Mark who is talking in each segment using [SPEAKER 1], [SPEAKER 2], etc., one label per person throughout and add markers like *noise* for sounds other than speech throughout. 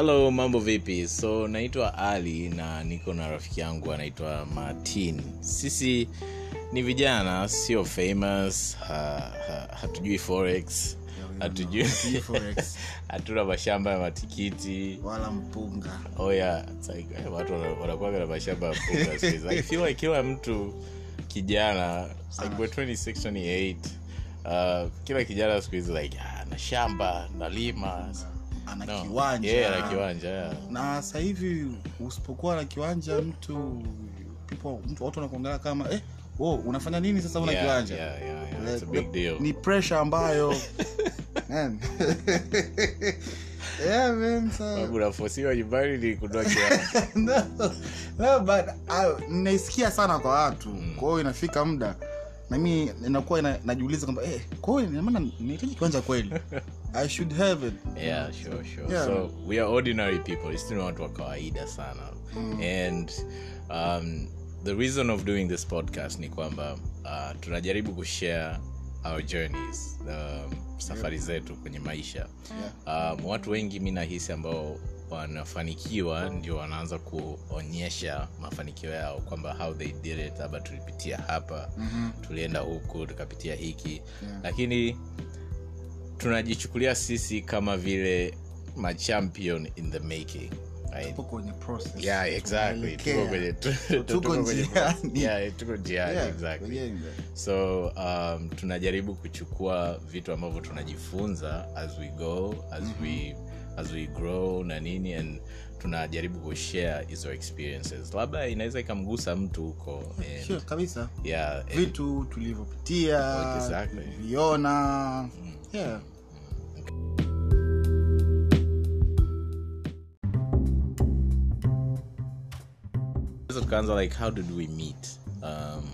[SPEAKER 1] halo mambo vipi? So naitwa ali na niko na rafiki yangu anaitwa martin. Sisi ni vijana sio famous ha, ha, hatujui forex hatujui *laughs* hatuna mashamba ya matikiti.
[SPEAKER 2] Wala mpunga.
[SPEAKER 1] Oh yeah, like, eh, watu wanakuaga na mashamba ya mpunga like, feel like kila mtu kijana like we're 26 28 uh, kila kijana siku hizi like ah, na shamba nalima
[SPEAKER 2] ana
[SPEAKER 1] No.
[SPEAKER 2] kiwanja
[SPEAKER 1] Yeah, na kiwanja yeah.
[SPEAKER 2] na sasa hivi usipokuwa na kiwanja mtu people, mtu watu wanakuangalia kama eh, oh, unafanya nini sasa una
[SPEAKER 1] Yeah,
[SPEAKER 2] kiwanja
[SPEAKER 1] yeah, yeah, yeah.
[SPEAKER 2] Like,
[SPEAKER 1] big deal.
[SPEAKER 2] ni pressure ambayo *laughs* *laughs* yeah, man, so-
[SPEAKER 1] unafosiwa nyumbani ni kununua *laughs*
[SPEAKER 2] no, no, but uh, naisikia sana kwa watu mm. kwa hiyo inafika muda nami inakuwa ina, najiuliza kwamba eh, kwa hiyo ina maana nahitaji kiwanja kweli i should have it.
[SPEAKER 1] Yeah sure sure.
[SPEAKER 2] Yeah.
[SPEAKER 1] so we are ordinary people. Sisi not wa kawaida sana. And um, the reason of doing this podcast ni kwamba uh, tunajaribu kushare our journeys um, safari zetu kwenye maisha. Um, watu wengi mi nahisi ambao wanafanikiwa ndio wanaanza kuonyesha mafanikio yao kwamba how they did it. Labda tulipitia hapa
[SPEAKER 2] Mhm.
[SPEAKER 1] tulienda huku tukapitia hiki.
[SPEAKER 2] Yeah.
[SPEAKER 1] lakini tunajichukulia sisi kama vile machampion in the making right?
[SPEAKER 2] tupo kwenye process
[SPEAKER 1] yeah exactly tuko kwenye
[SPEAKER 2] tuko
[SPEAKER 1] tuko kwenye-
[SPEAKER 2] njiani.
[SPEAKER 1] yeah, tuko njiani
[SPEAKER 2] Yeah,
[SPEAKER 1] exactly
[SPEAKER 2] we're
[SPEAKER 1] so um, tunajaribu kuchukua vitu ambavyo tunajifunza as we go as we as we grow na nini and tunajaribu kushare hizo experiences labda inaweza ikamgusa mtu huko
[SPEAKER 2] Sure, kabisa
[SPEAKER 1] yeah, and-
[SPEAKER 2] vitu tulivyopitia
[SPEAKER 1] Exactly.
[SPEAKER 2] mm. yeah.
[SPEAKER 1] Tukaanza like how did we meet? Um,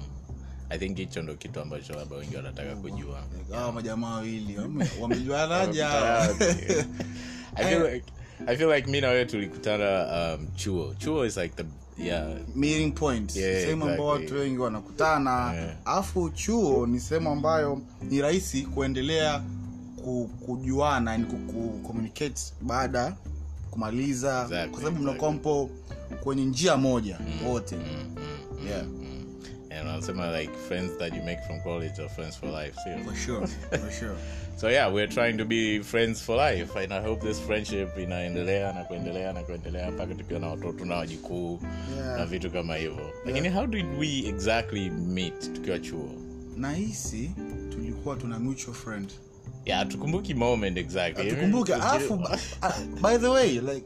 [SPEAKER 1] i think hicho ndo kitu ambacho labda wengi wanataka kujua.
[SPEAKER 2] Hawa majamaa wawili wamejuanaja?
[SPEAKER 1] I feel like I feel like mi na wewe tulikutana um, chuo. Chuo is like the yeah.
[SPEAKER 2] Meeting point.
[SPEAKER 1] Yeah,
[SPEAKER 2] sehemu ambao watu wengi wanakutana.
[SPEAKER 1] Yeah.
[SPEAKER 2] alafu chuo ni sehemu ambayo ni rahisi kuendelea kujuana yani ku, ku baada kumaliza
[SPEAKER 1] Exactly,
[SPEAKER 2] kwa sababu mnakuwa mpo kwenye njia moja wote. yeah.
[SPEAKER 1] and wanasema like friends that you make from college are friends for life so,
[SPEAKER 2] for sure, for sure. *laughs*
[SPEAKER 1] so yeah we're trying to be friends for life and i hope this friendship inaendelea na kuendelea na kuendelea mpaka tukiwa na watoto na wajukuu
[SPEAKER 2] Yeah.
[SPEAKER 1] na vitu kama hivyo. Lakini how did we exactly meet tukiwa chuo?
[SPEAKER 2] Nahisi tulikuwa tuna mutual friend
[SPEAKER 1] yeah tukumbuki moment exactly.
[SPEAKER 2] Tukumbuke uh, by the way like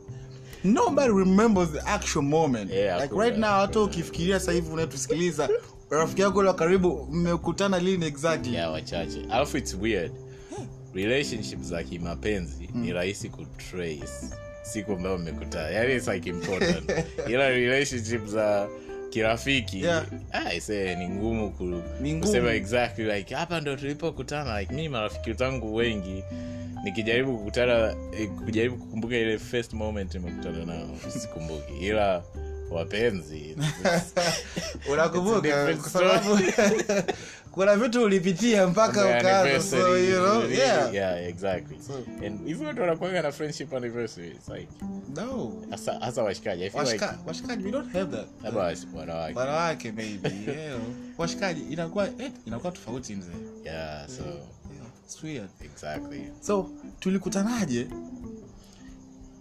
[SPEAKER 2] nobody remembers the actual moment.
[SPEAKER 1] Yeah,
[SPEAKER 2] like right now hata ukifikiria sasa hivi unatusikiliza rafiki yako ule karibu mmekutana lini exactly?
[SPEAKER 1] Yeah wachache. Alafu its weird. Relationship za kimapenzi ni rahisi kutrace siku ambayo mmekutana. Yani it's like important. *laughs* Ila relationship za kirafiki.
[SPEAKER 2] Yeah.
[SPEAKER 1] ah, ise ni ngumu ku, kusema exactly like hapa ndo tulipokutana like mi marafiki zangu wengi nikijaribu kukutana eh, kujaribu kukumbuka ile first moment nimekutana nao sikumbuki. Ila wapenzi *laughs*
[SPEAKER 2] unakumbuka? Kwa sababu *laughs* kuna vitu ulipitia mpaka ukaanza so you know?
[SPEAKER 1] really,
[SPEAKER 2] yeah.
[SPEAKER 1] Yeah, exactly.
[SPEAKER 2] So-
[SPEAKER 1] And hivi watu wanakuanga na friendship anniversary it's like
[SPEAKER 2] no.
[SPEAKER 1] Hasa hasa washikaji i feel like
[SPEAKER 2] washikaji we don't have that.
[SPEAKER 1] Labda wanawake.
[SPEAKER 2] Wanawake maybe *laughs* you washikaji inakuwa eh, inakuwa tofauti mzee.
[SPEAKER 1] Yeah. so
[SPEAKER 2] yeah, it's weird.
[SPEAKER 1] Exactly.
[SPEAKER 2] So tulikutanaje?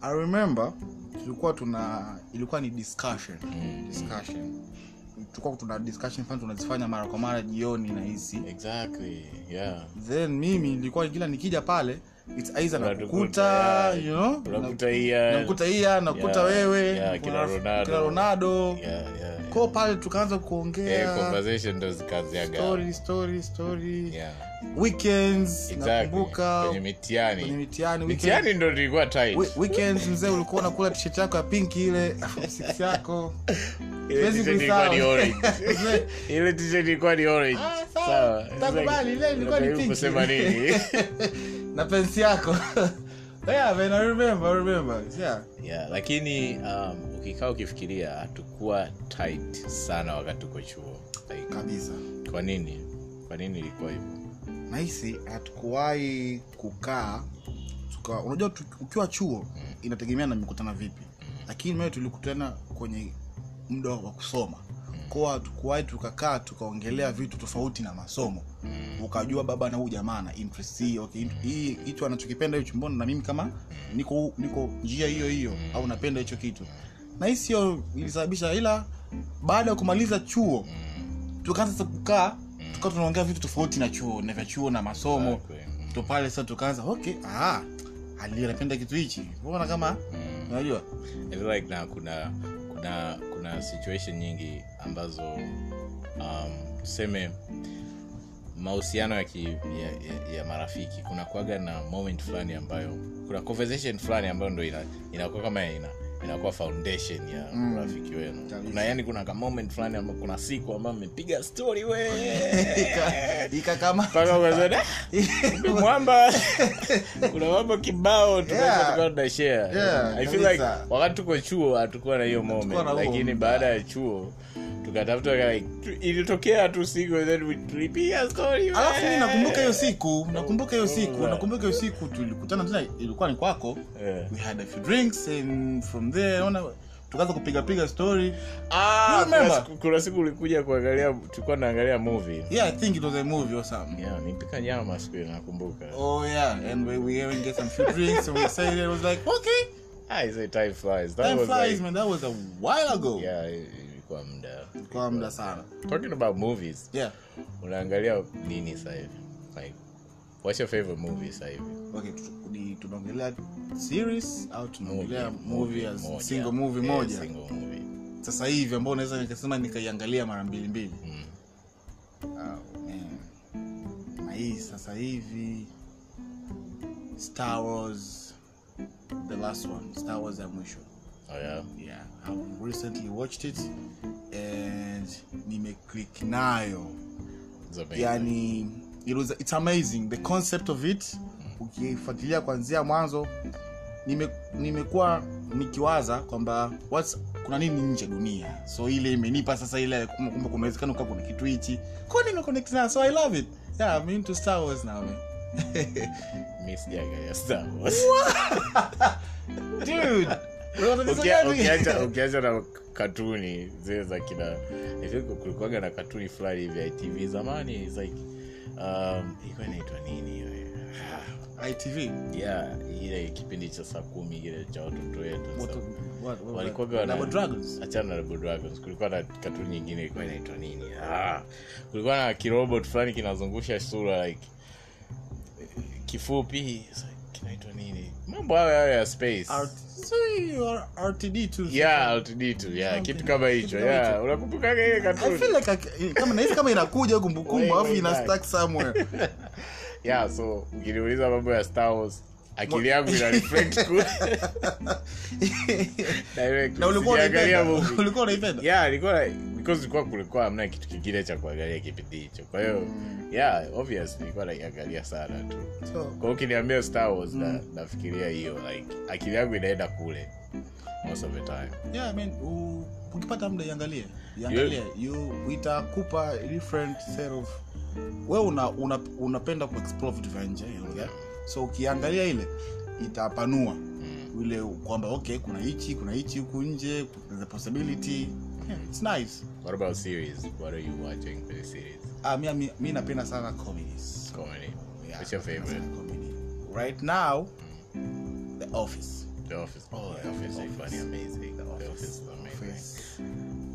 [SPEAKER 2] I remember tulikuwa tuna ilikuwa ni discussion. Discussion. Tulikuwa tuna discussion fulani tunazifanya mara kwa mara jioni na hizi
[SPEAKER 1] exactly yeah.
[SPEAKER 2] Then mimi nilikuwa kila nikija pale it's either nakukuta
[SPEAKER 1] yeah.
[SPEAKER 2] you know
[SPEAKER 1] nakukuta iya
[SPEAKER 2] nakuta iya nakuta
[SPEAKER 1] Yeah,
[SPEAKER 2] wewe
[SPEAKER 1] yeah,
[SPEAKER 2] kila
[SPEAKER 1] Ronaldo.
[SPEAKER 2] kila ronaldo.
[SPEAKER 1] Yeah, yeah,
[SPEAKER 2] ko pale tukaanza
[SPEAKER 1] yeah.
[SPEAKER 2] kuongea
[SPEAKER 1] conversation ndo zikaziaga
[SPEAKER 2] story story story.
[SPEAKER 1] Yeah
[SPEAKER 2] weekends
[SPEAKER 1] exactly.
[SPEAKER 2] nakumbuka.
[SPEAKER 1] Kwenye mitihani.
[SPEAKER 2] Kwenye mitihani
[SPEAKER 1] mitihani ndo tulikuwa tight.
[SPEAKER 2] We- weekends mzee ulikuwa unakula t-shirt yako ya pinki ile *laughs* six yako.
[SPEAKER 1] Ile t-shirt ilikuwa ni *laughs* orange. Ile t-shirt ilikuwa ni orange.
[SPEAKER 2] Ah, sawa.
[SPEAKER 1] sawa.
[SPEAKER 2] Takubali, ile ilikuwa ni
[SPEAKER 1] unajaribu kusema nini? *laughs*
[SPEAKER 2] Na pensi yako. Yeah, man, I remember, I remember. Yeah.
[SPEAKER 1] yeah, lakini um, ukikaa ukifikiria hatukuwa tight sana wakati uko chuo. Like,
[SPEAKER 2] kabisa.
[SPEAKER 1] kwa nini? Kwa nini ilikuwa hivyo
[SPEAKER 2] nahisi hatukuwahi kukaa tuka unajua ukiwa chuo inategemea na mikutana vipi. Lakini mimi tulikutana kwenye muda wa kusoma. Kwa hatukuwahi tukakaa tukaongelea vitu tofauti na masomo. Ukajua baba na huyu jamaa na interest hii okay hii hicho anachokipenda hicho mbona na mimi kama niko niko njia hiyo hiyo au napenda hicho kitu. Na hii sio ilisababisha ila baada ya kumaliza chuo tukaanza kukaa tukawa tunaongea vitu tofauti na chuo na vya chuo na masomo
[SPEAKER 1] Exactly. Mm.
[SPEAKER 2] to pale sasa tukaanza okay ah ali anapenda kitu hichi mbona kama unajua
[SPEAKER 1] I like na kuna kuna kuna situation nyingi ambazo um, tuseme mahusiano ya, ki, ya, ya, ya marafiki kuna kuaga na moment fulani ambayo kuna conversation fulani ambayo ndo ina, kama kama ina inakuwa foundation ya
[SPEAKER 2] Mm.
[SPEAKER 1] urafiki wenu. Kuna yani kuna ka moment fulani kuna siku ambayo mmepiga story we! "Ah, *laughs* mwamba. *laughs* Kuna mambo kibao tunaweza
[SPEAKER 2] Yeah. Yeah,
[SPEAKER 1] i feel like wakati tuko chuo hatukuwa na hiyo moment lakini baada ya chuo tukatafuta ilitokea tu siku
[SPEAKER 2] alafu mi nakumbuka hiyo siku nakumbuka hiyo siku nakumbuka hiyo siku tulikutana tena ilikuwa ni kwako.
[SPEAKER 1] Yeah.
[SPEAKER 2] we had a few drinks and from there ona tukaanza kupigapiga story.
[SPEAKER 1] Ah, kuna kuna siku ulikuja kuangalia tulikuwa naangalia movie.
[SPEAKER 2] Yeah i think it was a movie or something.
[SPEAKER 1] Yeah nipika nyama siku ile nakumbuka.
[SPEAKER 2] Oh yeah and we we even get some few drinks and we say it was like okay.
[SPEAKER 1] Ah I say time flies. That
[SPEAKER 2] time
[SPEAKER 1] was
[SPEAKER 2] flies
[SPEAKER 1] like
[SPEAKER 2] man that was a while ago.
[SPEAKER 1] Yeah ilikuwa muda.
[SPEAKER 2] Kwa muda sana.
[SPEAKER 1] Talking about movies
[SPEAKER 2] yeah.
[SPEAKER 1] unaangalia nini sasa hivi? Like what's your favorite movie sasa hivi?
[SPEAKER 2] Okay tunaongelea series au tunaongelea
[SPEAKER 1] Movie,
[SPEAKER 2] movie as
[SPEAKER 1] moja.
[SPEAKER 2] single movie
[SPEAKER 1] Yeah,
[SPEAKER 2] moja?
[SPEAKER 1] single movie.
[SPEAKER 2] Sasa hivi ambao unaweza nikasema nikaiangalia mara mbili mbili.
[SPEAKER 1] Mm.
[SPEAKER 2] oh, man. na hii sasa hivi star wars the last one star wars ya mwisho
[SPEAKER 1] oh yeah
[SPEAKER 2] yeah i've recently watched it and nimeclick nayo
[SPEAKER 1] It's amazing.
[SPEAKER 2] yani it was, it's amazing the concept of it ukifuatilia kuanzia mwanzo nime- nimekuwa nikiwaza kwamba kuna nini nje dunia so ile imenipa sasa ile kumbe kumewezekana kuwa kuna kitu hichi ko nimeconnect na so i love it yeah i'm into star wars now man. *laughs*
[SPEAKER 1] mi sijaangalia Star Wars. *laughs*
[SPEAKER 2] dude?
[SPEAKER 1] Ukiacha na katuni zile za kina kulikuaga na katuni fulani hivi itv zamani like um, ilikuwa inaitwa nini
[SPEAKER 2] itv *sighs*
[SPEAKER 1] yeah ile kipindi cha saa kumi kile cha watoto wetu
[SPEAKER 2] What-
[SPEAKER 1] so,
[SPEAKER 2] what- what-
[SPEAKER 1] walikuwaga wana-
[SPEAKER 2] Double dragons?
[SPEAKER 1] Achana na Dragons. Kulikuwa na katuni nyingine ilikuwa inaitwa nini? Ah, kulikuwa na kirobot fulani kinazungusha sura like kifupi. Like, kinaitwa nini? Mambo hayo hayo ya space.
[SPEAKER 2] Rtd
[SPEAKER 1] yeah yeah kitu kama hicho. yeah unakumbukaga ile
[SPEAKER 2] I feel like I, kama inakuja kumbukumbu
[SPEAKER 1] way
[SPEAKER 2] ina stuck somewhere. *laughs*
[SPEAKER 1] Yeah so ukiniuliza mambo ya Star Wars akili yangu *laughs* yeah kulikuwa amna kitu kingine cha kuangalia kipindi hicho. Kwa hiyo yeah obviously nilikuwa naiangalia sana tu.
[SPEAKER 2] So
[SPEAKER 1] kwa hiyo ukiniambia Star Wars na, nafikiria hiyo like akili yangu inaenda kule most of the time.
[SPEAKER 2] Yeah I mean, u- ukipata muda iangalie iangalie. You itakupa different set of wewe una, una, unapenda kuexplore vitu vya nje okay? So ukiangalia ile itapanua.
[SPEAKER 1] Mm.
[SPEAKER 2] ile kwamba okay kuna hichi kuna hichi huku nje the a possibility. Yeah, it's nice.
[SPEAKER 1] What about series? What are you watching for the series?
[SPEAKER 2] Ah mi, mi, mi napenda sana comedies.
[SPEAKER 1] Comedy.
[SPEAKER 2] Yeah,
[SPEAKER 1] what's your favorite?
[SPEAKER 2] comedy. Right now the office.
[SPEAKER 1] The Office. Oh, The
[SPEAKER 2] Yeah,
[SPEAKER 1] Office
[SPEAKER 2] The
[SPEAKER 1] funny, amazing. The
[SPEAKER 2] Office.
[SPEAKER 1] Office. amazing.
[SPEAKER 2] Office.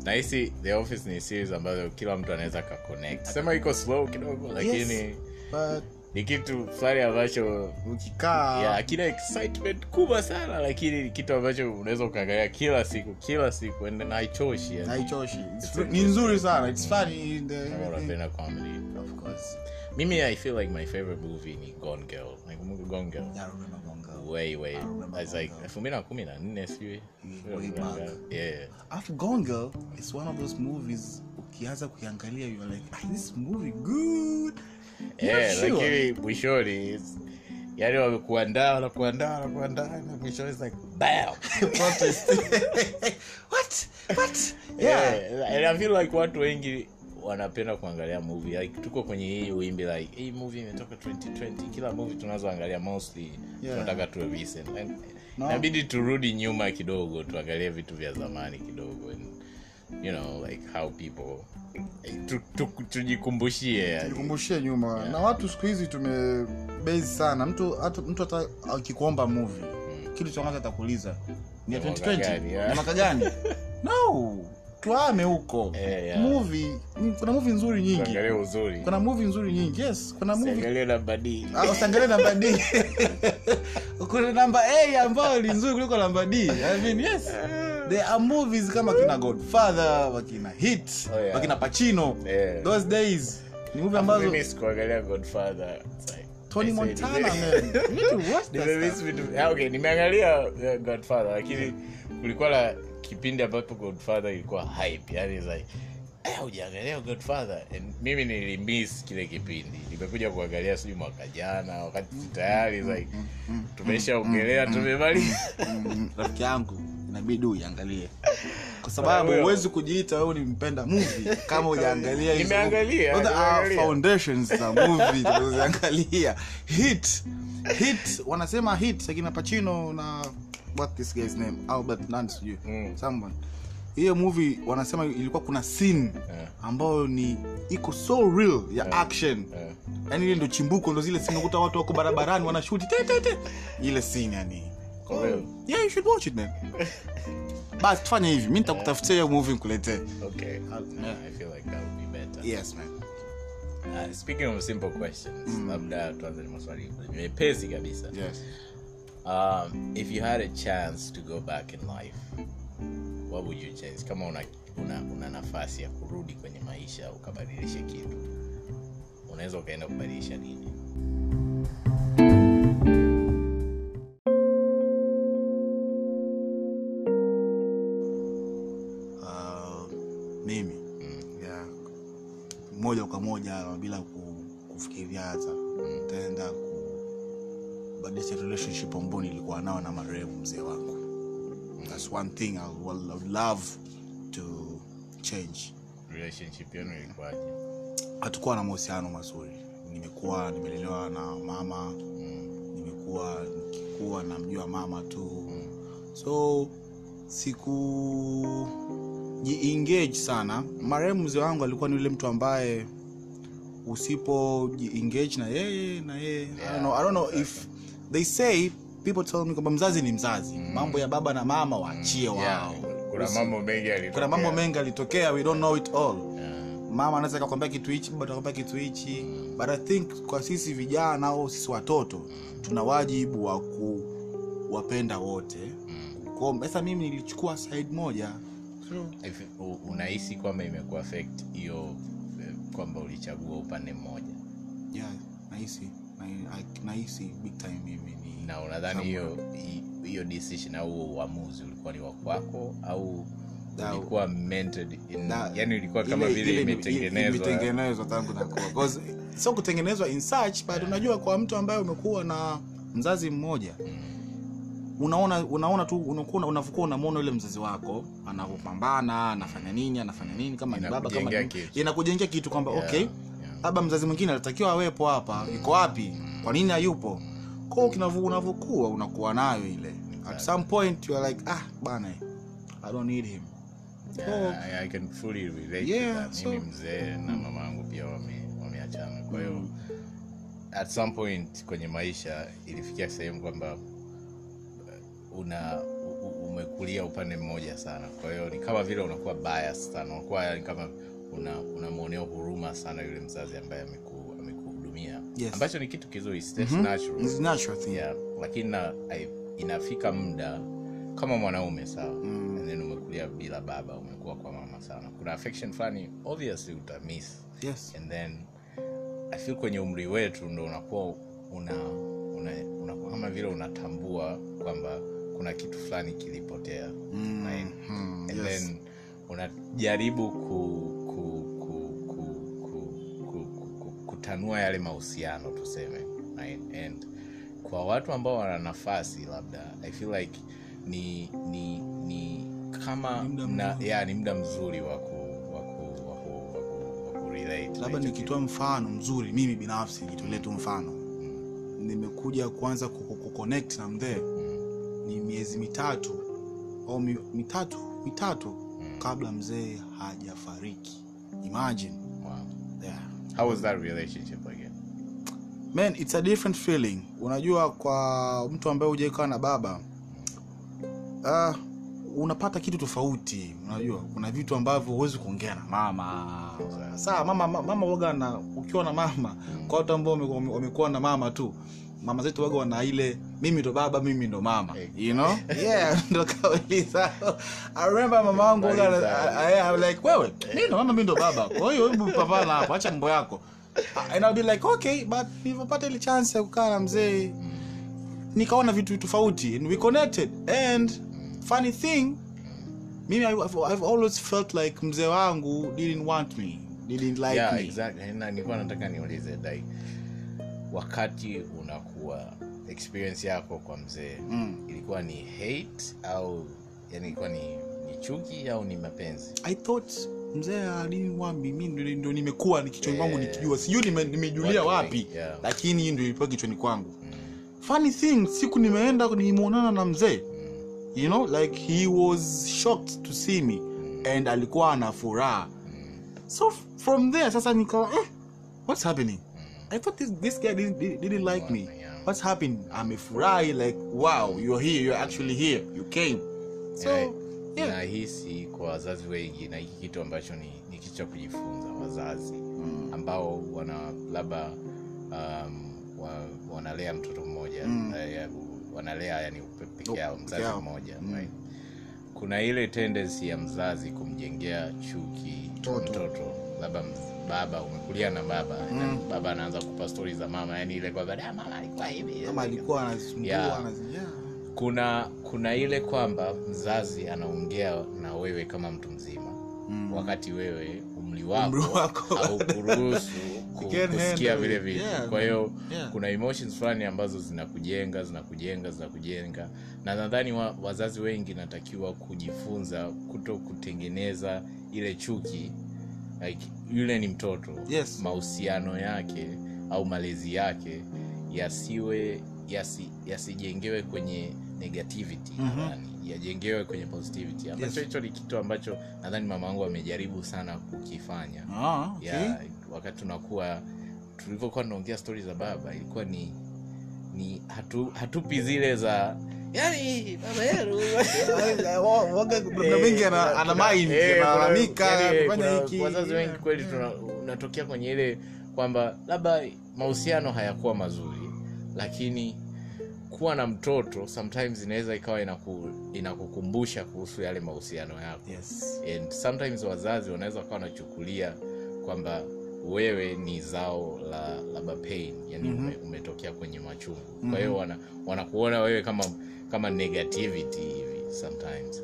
[SPEAKER 1] nahisi the office ni series ambayo kila mtu anaweza kaconnect sema iko slow kidogo lakini
[SPEAKER 2] but
[SPEAKER 1] ni kitu fulani ambacho
[SPEAKER 2] ukikaa
[SPEAKER 1] yeah, kina excitement kubwa sana lakini ni kitu ambacho unaweza ukaangalia kila siku kila siku
[SPEAKER 2] fr- ni nzuri sana. Its funny in the,
[SPEAKER 1] Kama comedy.
[SPEAKER 2] Of course.
[SPEAKER 1] Mimi i feel like my favorite movie ni gone girl. Nakumbuka gone girl.
[SPEAKER 2] Yeah, I remember Gone Girl.
[SPEAKER 1] way way. It's like elfu mbili na kumi na nne sijui. Yeah.
[SPEAKER 2] After Gone Girl it's one of those movies ukianza kuiangalia you're like ah, this movie good You're
[SPEAKER 1] Eh, lakini mwishoni yani wamekuandaa wanakuandaa wanakuandaa na mwishoni like bam! *laughs* *laughs*
[SPEAKER 2] What? What? Yeah.
[SPEAKER 1] Yeah. and I feel like watu wengi wanapenda kuangalia movie. Like tuko kwenye hii wimbi like hii movie imetoka 2020 kila movie tunazoangalia mostly
[SPEAKER 2] Yeah.
[SPEAKER 1] tunataka tuwe recent. And
[SPEAKER 2] No.
[SPEAKER 1] turudi nyuma kidogo tuangalie vitu vya zamani kidogo and you know like how people tujikumbushie yani.
[SPEAKER 2] tujikumbushie nyuma. Na watu siku hizi tumebezi sana. Mtu hata mtu hata akikuomba movie kitu cha kwanza atakuuliza ni ya
[SPEAKER 1] Ni
[SPEAKER 2] 2020
[SPEAKER 1] gani, yeah.
[SPEAKER 2] ni mwaka gani? *laughs* No. Tuame huko.
[SPEAKER 1] Yeah, yeah.
[SPEAKER 2] movie kuna movie nzuri nyingi.
[SPEAKER 1] Uzuri.
[SPEAKER 2] Kuna movie nzuri nyingi. Yes kuna movie
[SPEAKER 1] namba D.
[SPEAKER 2] Ah, usiangalie namba d. *laughs* Kuna namba a ambayo ni nzuri kuliko namba d. I mean, yes there are movies kama kina godfather wakina hit
[SPEAKER 1] Oh, yeah.
[SPEAKER 2] wakina pachino
[SPEAKER 1] Yeah.
[SPEAKER 2] those days ni movie ambazo
[SPEAKER 1] sikuangalia godfather
[SPEAKER 2] tony montana man You need to watch that
[SPEAKER 1] nimemiss
[SPEAKER 2] stuff.
[SPEAKER 1] vitu- ah, okay nimeangalia uh, godfather lakini kulikuwa na kipindi ambapo godfather ilikuwa hype yani like eh, hujaangalia godfather And mimi nilimiss kile kipindi nimekuja kuangalia sijui mwaka jana wakati tayari like tumeshaongelea tumemaliza
[SPEAKER 2] Mm, rafiki yangu inabidi uiangalie. *laughs* Kwa sababu huwezi kujiita wewe ni mpenda movie. Kama ujaangalia foundations za *laughs* movie hit. Hit. Wanasema hit akina pachino na what this guy's name? Albert nan sijui.
[SPEAKER 1] Mm.
[SPEAKER 2] someone. Hiyo movie wanasema ilikuwa kuna sin
[SPEAKER 1] Yeah.
[SPEAKER 2] ambayo ni iko so real ya action.
[SPEAKER 1] Yeah.
[SPEAKER 2] yani ile ndo chimbuko ndo zile ukuta watu wako barabarani wanashuti te, te, te. ile sin yani
[SPEAKER 1] For real?
[SPEAKER 2] yeah you should watch it man. *laughs* But tufanye hivi mi nitakutafutia hiyo movie nikuletee.
[SPEAKER 1] Okay. Yeah, i? Feel like that would be better.
[SPEAKER 2] Yes man.
[SPEAKER 1] Uh, speaking of simple questions labda tuanze na maswali mepesi kabisa.
[SPEAKER 2] Yes.
[SPEAKER 1] Um, if you had a chance to go back in life what would you change? Kama una, una, una nafasi ya kurudi kwenye maisha ukabadilisha kitu unaweza ukaenda kubadilisha nini
[SPEAKER 2] moja kwa moja bila ku, kufikiria hata. Nitaenda kubadilisha relationship ambao nilikuwa nao na marehemu mzee wangu. Thats one thing I would, I would love to change.
[SPEAKER 1] Relationship yenu ilikuwaje?
[SPEAKER 2] Hatukuwa na mahusiano mazuri. Nimekuwa nimelelewa na mama. Nimekuwa nikikuwa namjua mama tu. So siku jiengage sana. Marehemu mzee wangu alikuwa ni yule mtu ambaye usipo jiengage na yeye na yeye I don't know, I don't know if they say people tell me kwamba mzazi ni mzazi. Mambo ya baba na mama waachie wao.
[SPEAKER 1] yeah, kuna mambo mengi yalitokea.
[SPEAKER 2] mambo mengi alitokea we don't know it all.
[SPEAKER 1] Yeah.
[SPEAKER 2] mama anaweza kakwambia kitu hichi baba atakwambia kitu hichi. But i think kwa sisi vijana au sisi watoto tuna wajibu wa kuwapenda wote. Kwa- sasa mimi nilichukua side moja
[SPEAKER 1] unahisi kwamba imekuwa affect hiyo eh, kwamba ulichagua upande mmoja.
[SPEAKER 2] Yeah, nahisi na- nahisi big time mimi ni
[SPEAKER 1] na unadhani hiyo hiyo decision au uamuzi ulikuwa ni wakwako au in,
[SPEAKER 2] Da-
[SPEAKER 1] yani ilikuwa kama
[SPEAKER 2] ile-
[SPEAKER 1] vile imetengenezwa?
[SPEAKER 2] imetengenezwa tangu nakuwa Because sio kutengenezwa in search but unajua kwa mtu ambaye umekuwa na mzazi mmoja unaona unaona tu unakuwa unavyokuwa unamwona yule mzazi wako anavyopambana anafanya nini anafanya nini kama ni baba kama
[SPEAKER 1] Inakujengea kitu.
[SPEAKER 2] kwamba
[SPEAKER 1] Yeah,
[SPEAKER 2] okay
[SPEAKER 1] yeah.
[SPEAKER 2] labda mzazi mwingine alitakiwa awepo hapa iko wapi kwa nini hayupo ko unavyokuwa unakuwa nayo ile at some point you are like ah bana i don't need him
[SPEAKER 1] Yeah, I, I can fully relate
[SPEAKER 2] Yeah,
[SPEAKER 1] to that.
[SPEAKER 2] so-
[SPEAKER 1] mzee mm. na mama yangu pia wame- kwa hiyo at some point kwenye maisha ilifikia sehemu kwamba una umekulia upande mmoja sana. Kwa hiyo ni kama vile unakuwa bias sana. Unakuwa kama una unamwonea huruma sana yule mzazi ambaye ameku, amekuhudumia.
[SPEAKER 2] Yes.
[SPEAKER 1] ambacho ni kitu kizuri. Mm-hmm. natural.
[SPEAKER 2] It's natural thing.
[SPEAKER 1] Yeah, lakini na, inafika muda kama mwanaume sawa. Mm. and then umekulia bila baba umekuwa kwa mama sana. Kuna affection fulani obviously utamiss
[SPEAKER 2] yes.
[SPEAKER 1] And then i feel kwenye umri wetu ndo unakuwa una, una, una kama vile unatambua kwamba kuna kitu fulani kilipotea.
[SPEAKER 2] Mm,
[SPEAKER 1] right?
[SPEAKER 2] mm,
[SPEAKER 1] and
[SPEAKER 2] yes.
[SPEAKER 1] then unajaribu ku, ku, ku, ku, ku, ku, ku, ku, kutanua yale mahusiano tuseme. Right? and kwa watu ambao wana nafasi labda i feel like ni ni ni kama
[SPEAKER 2] Ni
[SPEAKER 1] ya, ni muda mzuri wa ku-
[SPEAKER 2] labda nikitoa mfano mzuri mimi binafsi nikitolee tu mfano. Nimekuja kuanza ku- ku- kuconnect na mdhee ni miezi mitatu au mi, mitatu mitatu kabla mzee hajafariki. Imagine.
[SPEAKER 1] Wow.
[SPEAKER 2] yeah.
[SPEAKER 1] how was that relationship again?
[SPEAKER 2] Man it's a different feeling. Unajua kwa mtu ambaye hujaikaa na baba uh, unapata kitu tofauti. Unajua kuna vitu ambavyo huwezi kuongea na mama. Saa mama mama, uoga na ukiwa na mama kwa watu ambao wame- wame- wamekuwa na mama tu mama zetu waga wana ile mimi ndo baba mimi ndo mama. You know? Yeah *laughs* ndo kauli zao i remember mama wangu waga
[SPEAKER 1] Kauli
[SPEAKER 2] na-
[SPEAKER 1] zao.
[SPEAKER 2] I- I- I'm like wewe mimi ndo mama mimi ndo baba. Kwa hiyo hebu pambana hapo acha mambo yako. And I'll be like okay but nilivyopata ile chance ya kukaa na mzee nikaona vitu tofauti and we connected. And funny thing mimi I've, I've always felt like mzee wangu didn't want me didn't like
[SPEAKER 1] yeah
[SPEAKER 2] me.
[SPEAKER 1] exactly. Na nilikuwa nataka niulize like wakati unakuwa experience yako kwa mzee
[SPEAKER 2] Mm.
[SPEAKER 1] ilikuwa ni hate au yani ilikuwa ni, ni chuki au ni mapenzi?
[SPEAKER 2] I thought mzee aliwambi mi ndio nimekuwa ni kichwani kwangu
[SPEAKER 1] Yeah.
[SPEAKER 2] nikijua. Sijui nime- nimejulia wapi.
[SPEAKER 1] yeah.
[SPEAKER 2] lakini hii ndio ilikuwa kichwani kwangu. Funny thing siku nimeenda nimeonana na mzee you know like he was shocked to see me and alikuwa ana furaha. So from there sasa nikawa eh, what's happening i thought this, this guy didn't, didn't like me what's happened amefurahi like wow you're here you're actually here you came so
[SPEAKER 1] Yeah.
[SPEAKER 2] yeah,
[SPEAKER 1] nahisi kwa wazazi wengi na hiki kitu ambacho ni, ni kitu cha kujifunza wazazi ambao wana labda um, wa, wanalea mtoto mmoja
[SPEAKER 2] Mm.
[SPEAKER 1] uh, wanalea yani peke yao mzazi
[SPEAKER 2] yeah.
[SPEAKER 1] mmoja
[SPEAKER 2] Mm.
[SPEAKER 1] right? kuna ile tendensi ya mzazi kumjengea chuki
[SPEAKER 2] Mtoto.
[SPEAKER 1] mtoto labda baba umekulia na baba
[SPEAKER 2] Mm.
[SPEAKER 1] baba anaanza kupa stori za mama yani ile kwamba "Ah, mama alikuwa hivi
[SPEAKER 2] mama alikuwa anasumbua
[SPEAKER 1] Yeah.
[SPEAKER 2] anazi-
[SPEAKER 1] kuna kuna ile kwamba mzazi anaongea na wewe kama mtu mzima
[SPEAKER 2] Mm.
[SPEAKER 1] wakati wewe umri wako *laughs*
[SPEAKER 2] haukuruhusu
[SPEAKER 1] kusikia vile
[SPEAKER 2] it.
[SPEAKER 1] vitu
[SPEAKER 2] Yeah,
[SPEAKER 1] kwa hiyo
[SPEAKER 2] yeah.
[SPEAKER 1] kuna emotions fulani ambazo zinakujenga zinakujenga zinakujenga na nadhani wa, wazazi wengi natakiwa kujifunza kuto kutengeneza ile chuki like, yule ni mtoto
[SPEAKER 2] Yes.
[SPEAKER 1] mahusiano yake au malezi yake yasiwe yasi, yasijengewe kwenye negativity
[SPEAKER 2] Mhm.
[SPEAKER 1] nadhani yajengewe kwenye positivity ambacho
[SPEAKER 2] Yes.
[SPEAKER 1] hicho ni kitu ambacho nadhani mama wangu amejaribu sana kukifanya
[SPEAKER 2] Ah, okay.
[SPEAKER 1] wakati tunakuwa tulivyokuwa tunaongea stori za baba ilikuwa ni ni hatu, hatupi zile za yani baba yenu
[SPEAKER 2] Waga- *laughs* muda mwingi ana- ana mind, analalamika,
[SPEAKER 1] yani,
[SPEAKER 2] hiki.
[SPEAKER 1] wazazi wengi kweli unatokea kwenye ile kwamba labda mahusiano hayakuwa mazuri lakini kuwa na mtoto sometimes inaweza ikawa inaku, inakukumbusha kuhusu yale mahusiano yako
[SPEAKER 2] Yes.
[SPEAKER 1] and sometimes wazazi wanaweza wakawa wanachukulia kwamba wewe ni zao la labda pain yani
[SPEAKER 2] Mhm.
[SPEAKER 1] ume, umetokea kwenye machungu. Kwa hiyo wana, wanakuona wewe kama kama negativity hivi sometimes.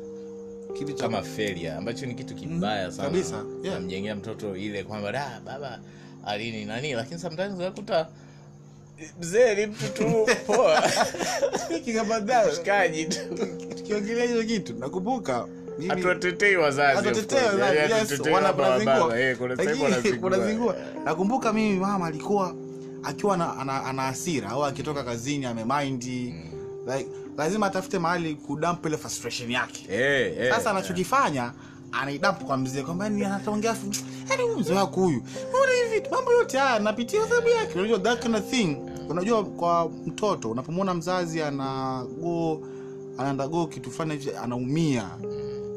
[SPEAKER 2] Kitu cha-
[SPEAKER 1] kama failure ambacho ni kitu kibaya sana.
[SPEAKER 2] Kabisa, yeah.
[SPEAKER 1] namjengea mtoto ile kwamba da baba alini nani lakini sometimes unakuta mzee ni mtu tu *laughs* poa.
[SPEAKER 2] Speaking about that,
[SPEAKER 1] shikaji tu.
[SPEAKER 2] tukiongelea hiyo kitu nakumbuka
[SPEAKER 1] hatuwatetei wazazi of
[SPEAKER 2] Hatutetei
[SPEAKER 1] course.
[SPEAKER 2] wazazi,
[SPEAKER 1] Yaani. Eh, *laughs*
[SPEAKER 2] nakumbuka mimi mama alikuwa akiwa na, ana, ana hasira au akitoka kazini amemaindi like, lazima atafute mahali kudamp ile frustration yake.
[SPEAKER 1] Eh, eh,
[SPEAKER 2] sasa anachokifanya anaidamp kwa mzee kwamba ni anataongea yaani mzee wako huyu. Mbona hivi mambo yote haya napitia sababu yake. Unajua that kind of thing. Unajua kwa mtoto unapomwona mzazi ana go anaenda kitu fulani hivi anaumia